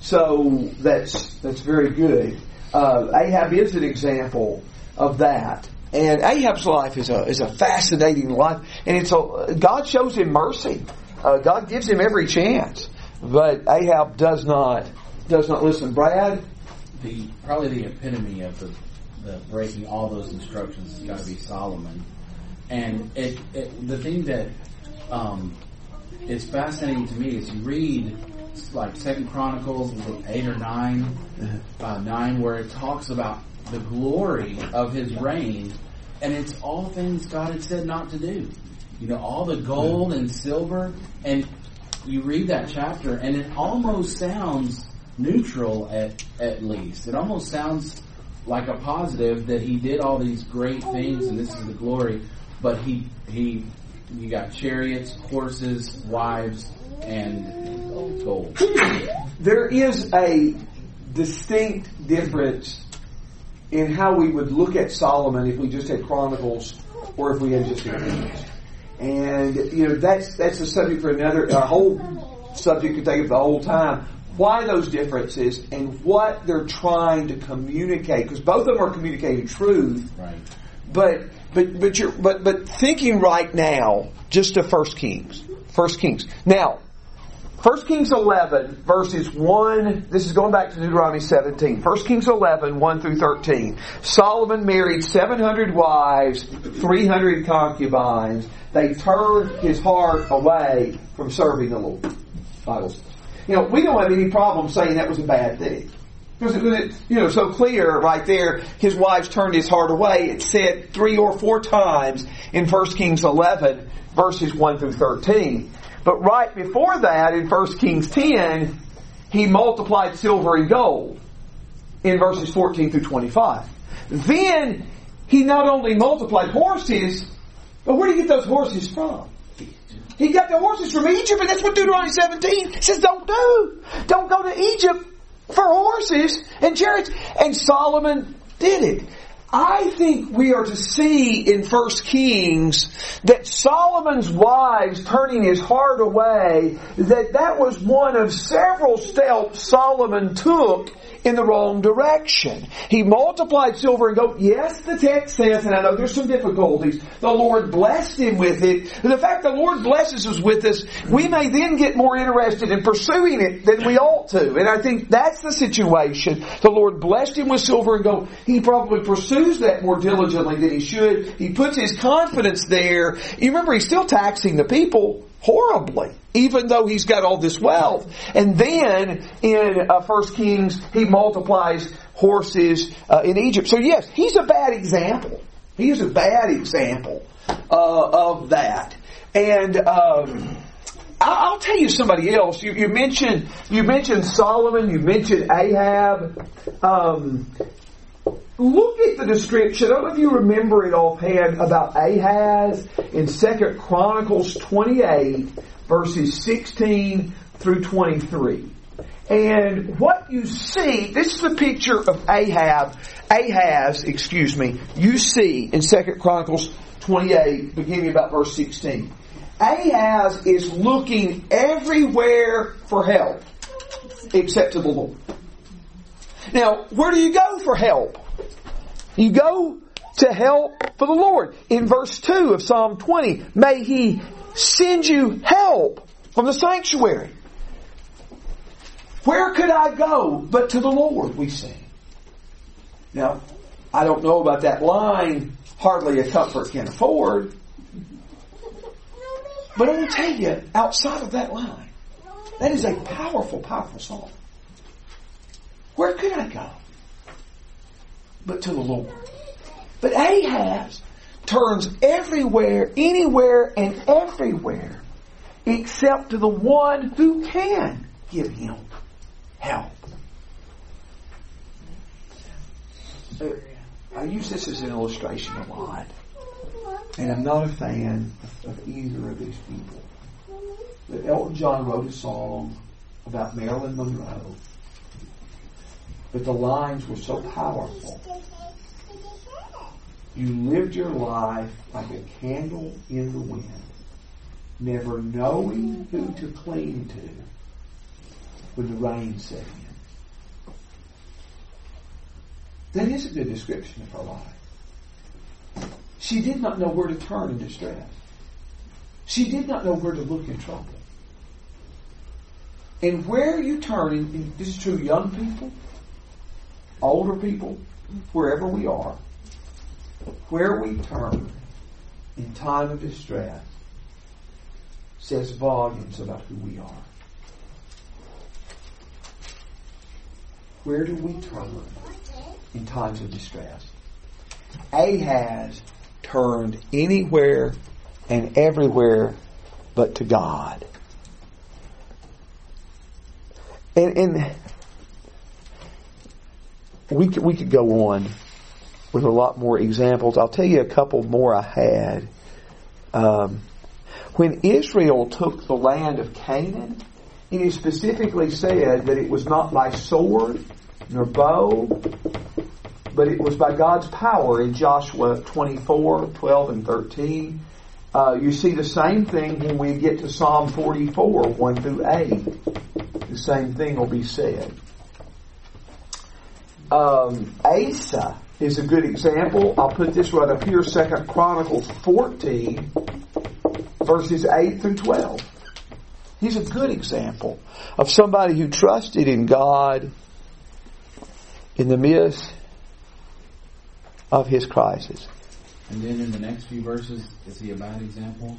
So that's, that's very good. Uh, Ahab is an example of that. And Ahab's life is a, is a fascinating life. And it's a, God shows him mercy. Uh, God gives him every chance. But Ahab does not, does not listen. Brad? The, probably the epitome of the the breaking all those instructions has got to be Solomon. And it, it, the thing that um, is fascinating to me is you read like Second Chronicles eight or nine, uh, nine, where it talks about the glory of his reign, and it's all things God had said not to do. You know, all the gold and silver, and you read that chapter, and it almost sounds neutral at at least. It almost sounds like a positive that he did all these great things and this is the glory, but he he you got chariots, horses, wives, and gold. [COUGHS] There is a distinct difference in how we would look at Solomon if we just had Chronicles or if we had just had Kings. And you know that's that's a subject for another a whole subject to take up the whole time. why those differences and what they're trying to communicate, because both of them are communicating truth. Right. But but but you're but but thinking right now just to First Kings, First Kings. Now, First Kings eleven verses one. This is going back to Deuteronomy seventeen. First Kings 11, 1 through thirteen. Solomon married seven hundred wives, three hundred concubines. They turned his heart away from serving the Lord. Bibles. You know, we don't have any problem saying that was a bad thing. Because it was, you know, so clear right there, his wives turned his heart away. It said three or four times in 1 Kings 11, verses 1 through 13. But right before that, in 1 Kings 10, he multiplied silver and gold in verses 14 through 25. Then, he not only multiplied horses, but where did he get those horses from? He got the horses from Egypt, and that's what Deuteronomy 17 says don't do. Don't go to Egypt for horses and chariots. And Solomon did it. I think we are to see in First Kings that Solomon's wives turning his heart away, that that was one of several steps Solomon took in the wrong direction. He multiplied silver and gold. Yes, the text says, and I know there's some difficulties, the Lord blessed him with it. The fact the Lord blesses us with this, we may then get more interested in pursuing it than we ought to. And I think that's the situation. The Lord blessed him with silver and gold. He probably pursues that more diligently than he should. He puts his confidence there. You remember, he's still taxing the people horribly, even though he's got all this wealth. And then in uh, First Kings, he multiplies horses uh, in Egypt. So yes, he's a bad example. He is a bad example uh, of that. And um, I'll tell you somebody else. You, you, mentioned you mentioned Solomon. You mentioned Ahab. Um, look at the description. I don't know if you remember it offhand about Ahaz in Second Chronicles 28, verses 16 through 23. And what you see, this is a picture of Ahab, Ahaz, excuse me, you see in Second Chronicles 28, beginning about verse 16. Ahaz is looking everywhere for help, except to the Lord. Now, where do you go for help? You go to help for the Lord. In verse 2 of Psalm 20, may He send you help from the sanctuary. Where could I go but to the Lord, we sing. Now, I don't know about that line, hardly a comfort can afford. But I will tell you, outside of that line, that is a powerful, powerful song. Where could I go? But to the Lord. But Ahaz turns everywhere, anywhere, and everywhere except to the one who can give him help. I use this as an illustration a lot. And I'm not a fan of either of these people. But Elton John wrote a song about Marilyn Monroe. But the lines were so powerful. You lived your life like a candle in the wind, never knowing who to cling to when the rain set in. That is a good description of her life. She did not know where to turn in distress. She did not know where to look in trouble. And where you turn, and this is true, young people, older people, wherever we are, where we turn in time of distress says volumes about who we are. Where do we turn in times of distress? Ahaz turned anywhere and everywhere but to God. And, and we could, we could go on with a lot more examples. I'll tell you a couple more I had. Um, when Israel took the land of Canaan, it is specifically said that it was not by sword nor bow, but it was by God's power in Joshua 24, 12, and 13. Uh, you see the same thing when we get to Psalm 44, 1 through 8. The same thing will be said. Um, Asa is a good example. I'll put this right up here, Second Chronicles 14, verses 8 through 12. He's a good example of somebody who trusted in God in the midst of his crisis. And then in the next few verses, is he a bad example?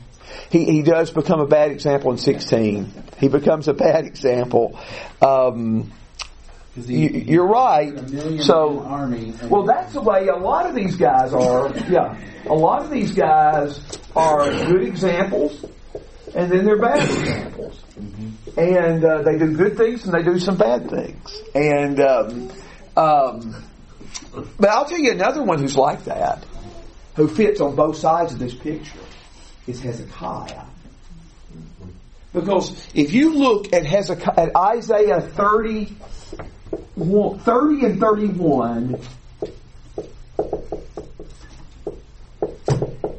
He, he does become a bad example in 16. He becomes a bad example. Um, you're right. So, well, that's the way a lot of these guys are. Yeah, a lot of these guys are good examples, and then they're bad examples. And uh, they do good things and they do some bad things. And um, um, but I'll tell you another one who's like that, who fits on both sides of this picture, is Hezekiah. Because if you look at Hezekiah, at Isaiah 30, 30 and 31,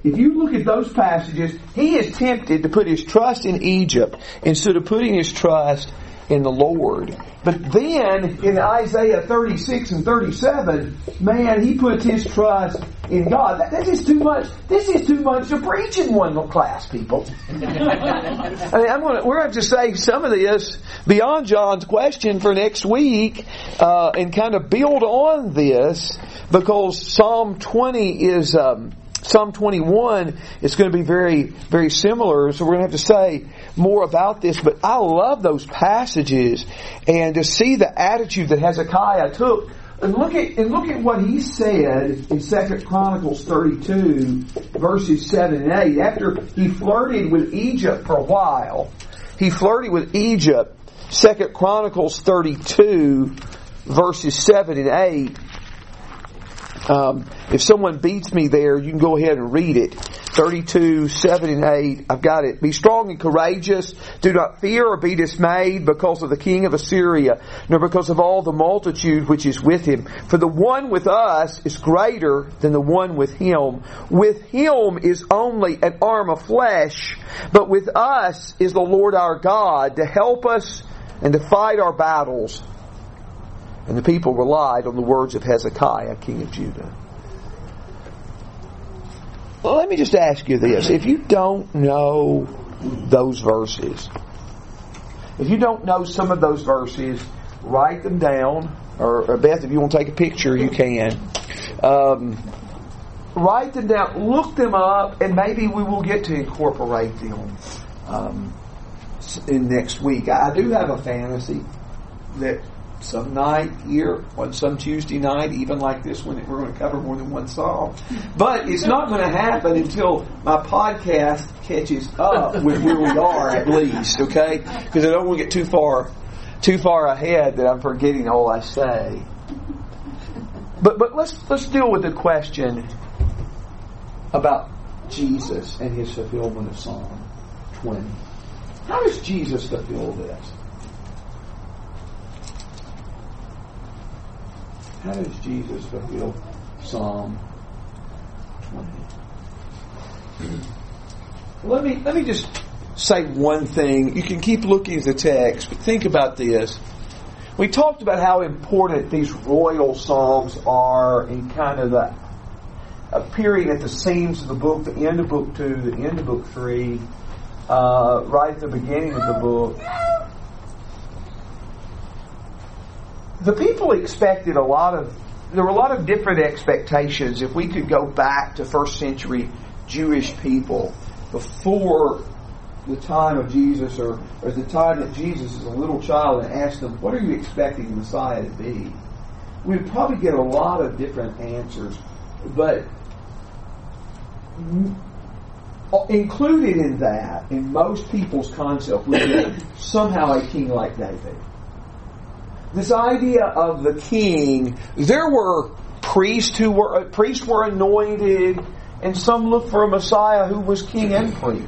if you look at those passages, he is tempted to put his trust in Egypt instead of putting his trust in the Lord. But then in Isaiah 36 and 37, man, he puts his trust in God. That, this is too much. This is too much to preach in one class, people. [LAUGHS] I mean, I'm gonna, we're going to have to save some of this beyond John's question for next week uh, and kind of build on this because Psalm 20 is. Um, Psalm 21 is going to be very, very similar, so we're going to have to say more about this, but I love those passages and to see the attitude that Hezekiah took. And look at, and look at what he said in 2 Chronicles 32 verses 7 and 8. After he flirted with Egypt for a while, he flirted with Egypt, 2 Chronicles 32 verses 7 and 8. Um, if someone beats me there, you can go ahead and read it. 32, 7 and 8. I've got it. Be strong and courageous. Do not fear or be dismayed because of the king of Assyria, nor because of all the multitude which is with him. For the one with us is greater than the one with him. With him is only an arm of flesh, but with us is the Lord our God to help us and to fight our battles. And the people relied on the words of Hezekiah, king of Judah. Well, let me just ask you this. If you don't know those verses, if you don't know some of those verses, write them down. Or, or Beth, if you want to take a picture, you can. Um, write them down, look them up, and maybe we will get to incorporate them um, in next week. I do have a fantasy that some night here, on some Tuesday night, even like this one, we're going to cover more than one song. But it's not going to happen until my podcast catches up with where we are, at least. Okay, because I don't want to get too far, too far ahead that I'm forgetting all I say. But but let's let's deal with the question about Jesus and his fulfillment of Psalm 20. How does Jesus fulfill this? How does Jesus fulfill Psalm 20? Let me let me just say one thing. You can keep looking at the text, but think about this. We talked about how important these royal songs are in kind of the appearing at the seams of the book, the end of book two, the end of book three, uh, right at the beginning of the book. The people expected a lot of there were a lot of different expectations if we could go back to first century Jewish people before the time of Jesus or, or the time that Jesus is a little child and ask them, what are you expecting the Messiah to be? We'd probably get a lot of different answers. But uh, included in that, in most people's concept, would be somehow a king like David this idea of the king, there were priests who were priests were anointed, and some looked for a Messiah who was king and priest.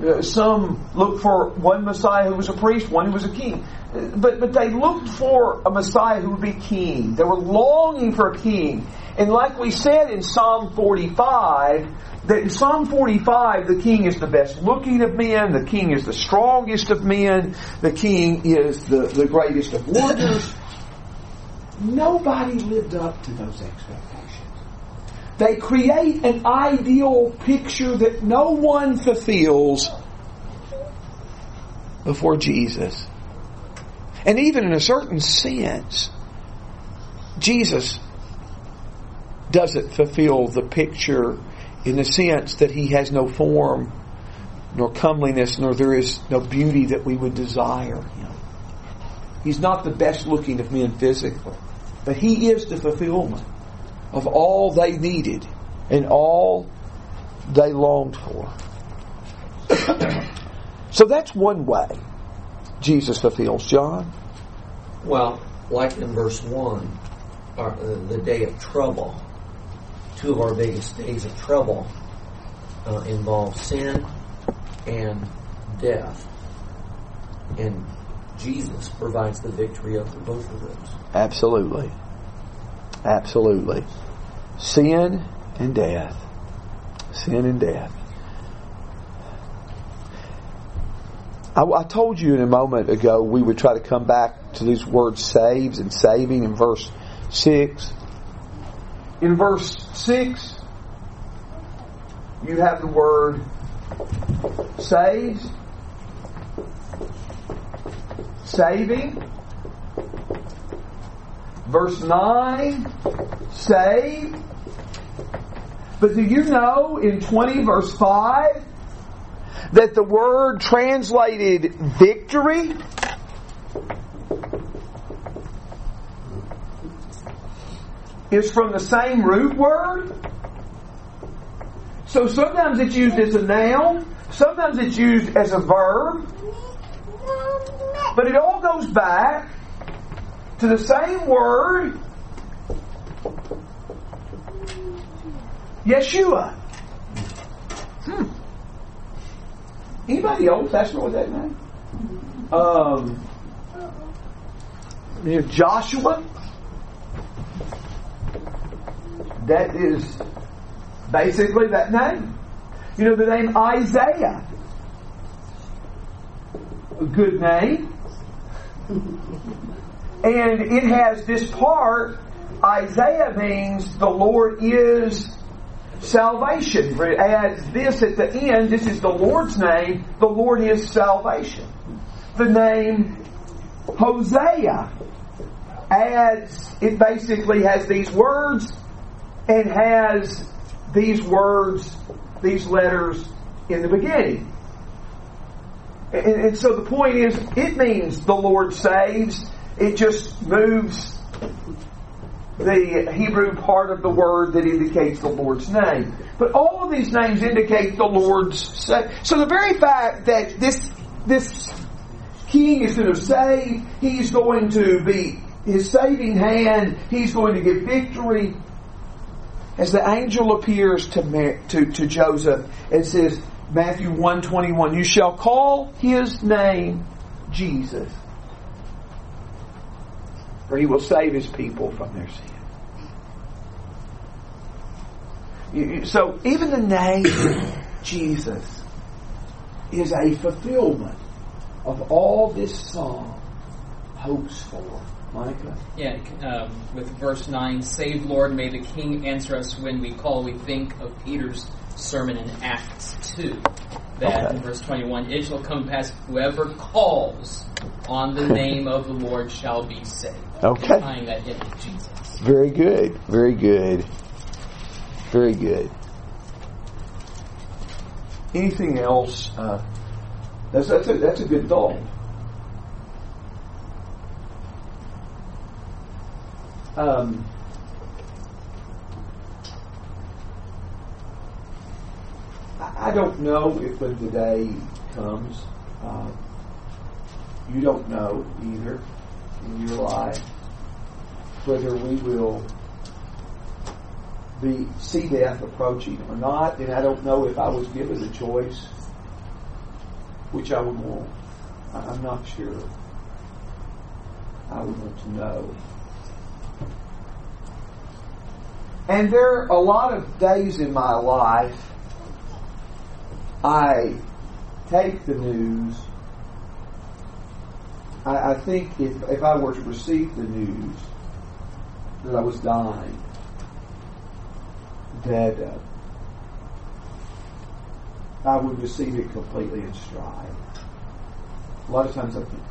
Uh, some looked for one Messiah who was a priest, one who was a king. Uh, But, but they looked for a Messiah who would be king. They were longing for a king. And like we said in Psalm 45, that in Psalm 45, the king is the best looking of men, the king is the strongest of men, the king is the, the greatest of warriors. Nobody lived up to those expectations. They create an ideal picture that no one fulfills before Jesus. And even in a certain sense, Jesus doesn't fulfill the picture in the sense that he has no form, nor comeliness, nor there is no beauty that we would desire him. He's not the best looking of men physically, but he is the fulfillment of all they needed and all they longed for. [CLEARS THROAT] so that's one way Jesus fulfills John. Well, like in verse 1, uh, the day of trouble, two of our biggest days of trouble uh, involve sin and death. And Jesus provides the victory over both of those. Absolutely. Absolutely. Sin and death. Sin and death. I, I, told you in a moment ago we would try to come back to these words saves and saving in verse 6. In verse 6, you have the word saves, saving. Verse 9, save. But do you know in 20 verse 5 that the word translated victory is from the same root word? So sometimes it's used as a noun, sometimes it's used as a verb, but it all goes back to the same word, Yeshua. Hmm. Anybody Old Testament with that name? Um, Joshua. That is basically that name. You know the name Isaiah. A good name. And it has this part, Isaiah means the Lord is salvation. It adds this at the end, this is the Lord's name, the Lord is salvation. The name Hosea adds, it basically has these words and has these words, these letters in the beginning. And, and so the point is, it means the Lord saves. It just moves the Hebrew part of the word that indicates the Lord's name. But all of these names indicate the Lord's save. So the very fact that this this king is going to save, he's going to be his saving hand, he's going to give victory. As the angel appears to, to, to Joseph and says, Matthew 121, you shall call his name Jesus. For he will save his people from their sin. So even the name [COUGHS] Jesus is a fulfillment of all this song hopes for. Monica? Yeah, um, with verse 9, Save Lord, may the King answer us when we call. We think of Peter's sermon in Acts 2. That Okay. in verse 21, it shall come to pass, whoever calls on the [LAUGHS] name of the Lord shall be saved. Okay. Tying that in with Jesus. Very good. Very good. Very good. Anything else? Uh, that's, that's, a, that's a good thought. Um, I I don't know if when the day comes, uh, you don't know either in your life whether we will be see death approaching or not, and I don't know if I was given the choice, which I would want. I'm not sure. I would want to know. And there are a lot of days in my life I take the news. I, I think if, if I were to receive the news that I was dying, that uh, I would receive it completely in stride. A lot of times I think.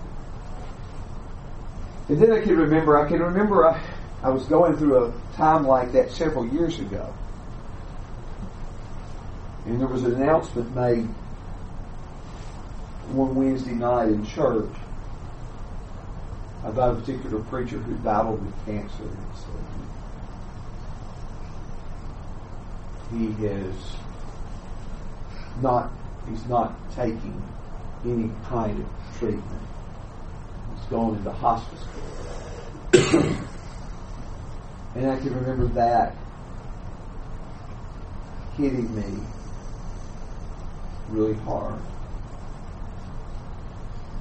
And then I can remember, I can remember I, I was going through a time like that several years ago. And there was an announcement made one Wednesday night in church about a particular preacher who battled with cancer. And so he has not he's not taking any kind of treatment. He's gone into hospice. And I can remember that hitting me really hard.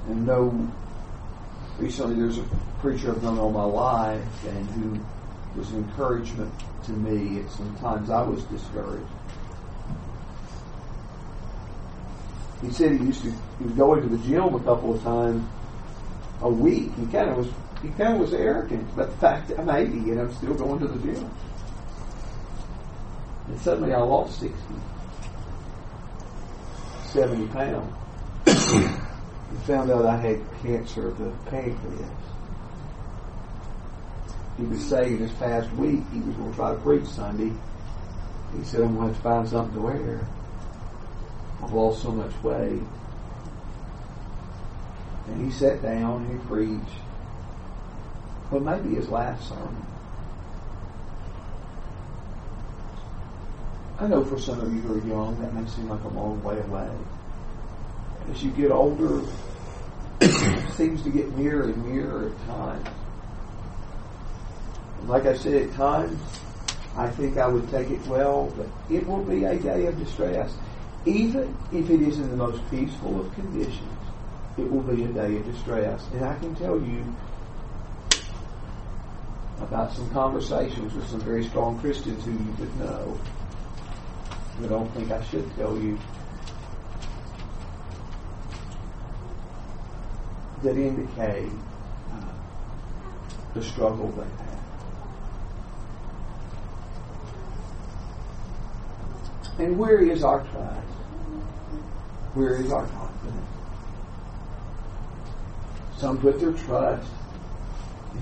And no recently there's a preacher I've known all my life and who was an encouragement to me. And sometimes I was discouraged. He said he used to he was going to the gym a couple of times a week. He kind of was he kind of was arrogant about the fact that maybe and I'm still going to the gym. And suddenly I lost 60, 70 pounds. [COUGHS] and found out I had cancer of the pancreas he was saying this past week he was going to try to preach Sunday. He said, I'm going to to find something to wear. I've lost so much weight. And he sat down and he preached. But maybe his last sermon. I know for some of you who are young, that may seem like a long way away. As you get older, [COUGHS] it seems to get nearer and nearer at times. Like I said, at times, I think I would take it well, but it will be a day of distress. Even if it is in the most peaceful of conditions, it will be a day of distress. And I can tell you about some conversations with some very strong Christians who you would know. I don't think I should tell you that indicate uh, the struggle they have. And where is our trust? Where is our confidence? Some put their trust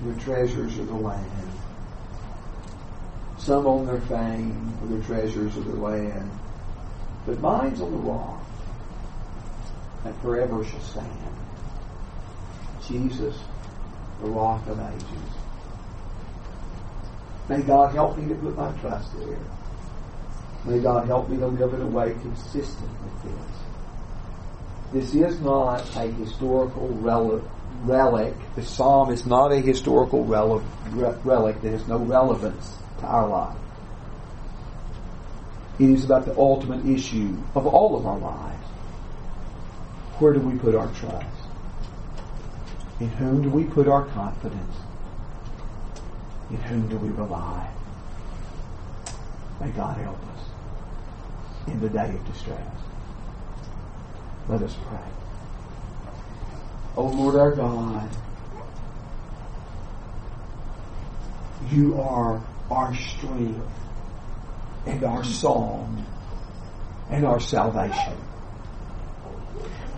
the treasures of the land. Some on their fame or the treasures of the land. But mine's on the rock that forever shall stand. Jesus, the rock of ages. May God help me to put my trust there. May God help me to live in a way consistent with this. This is not a historical relic. The psalm is not a historical relic that has no relevance to our life. It is about the ultimate issue of all of our lives. Where do we put our trust? In whom do we put our confidence? In whom do we rely? May God help us in the day of distress. Let us pray. O Lord our God, you are our strength and our song and our salvation.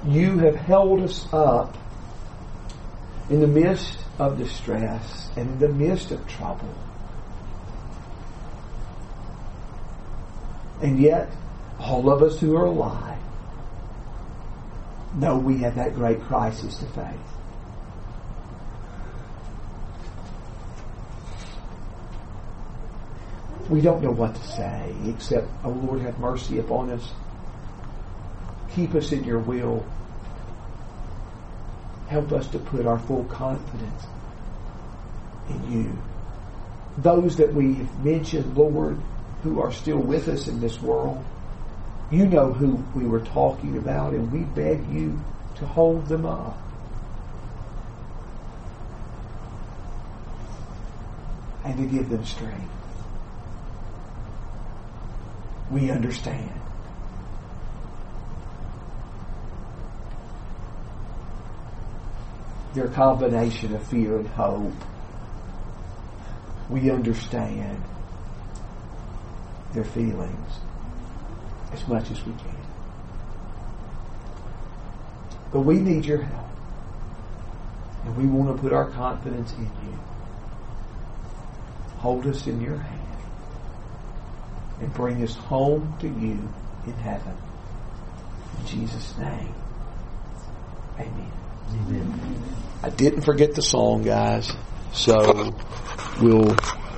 You have held us up in the midst of distress and in the midst of trouble. And yet, all of us who are alive know we have that great crisis to face. We don't know what to say except, oh Lord, have mercy upon us. Keep us in your will. Help us to put our full confidence in you. Those that we have mentioned, Lord, who are still with us in this world, you know who we were talking about, and we beg you to hold them up. And to give them strength. We understand. Their combination of fear and hope. We understand their feelings as much as we can. But we need your help. And we want to put our confidence in you. Hold us in your hand and bring us home to you in heaven. In Jesus' name. Amen. Amen. I didn't forget the song, guys. So we'll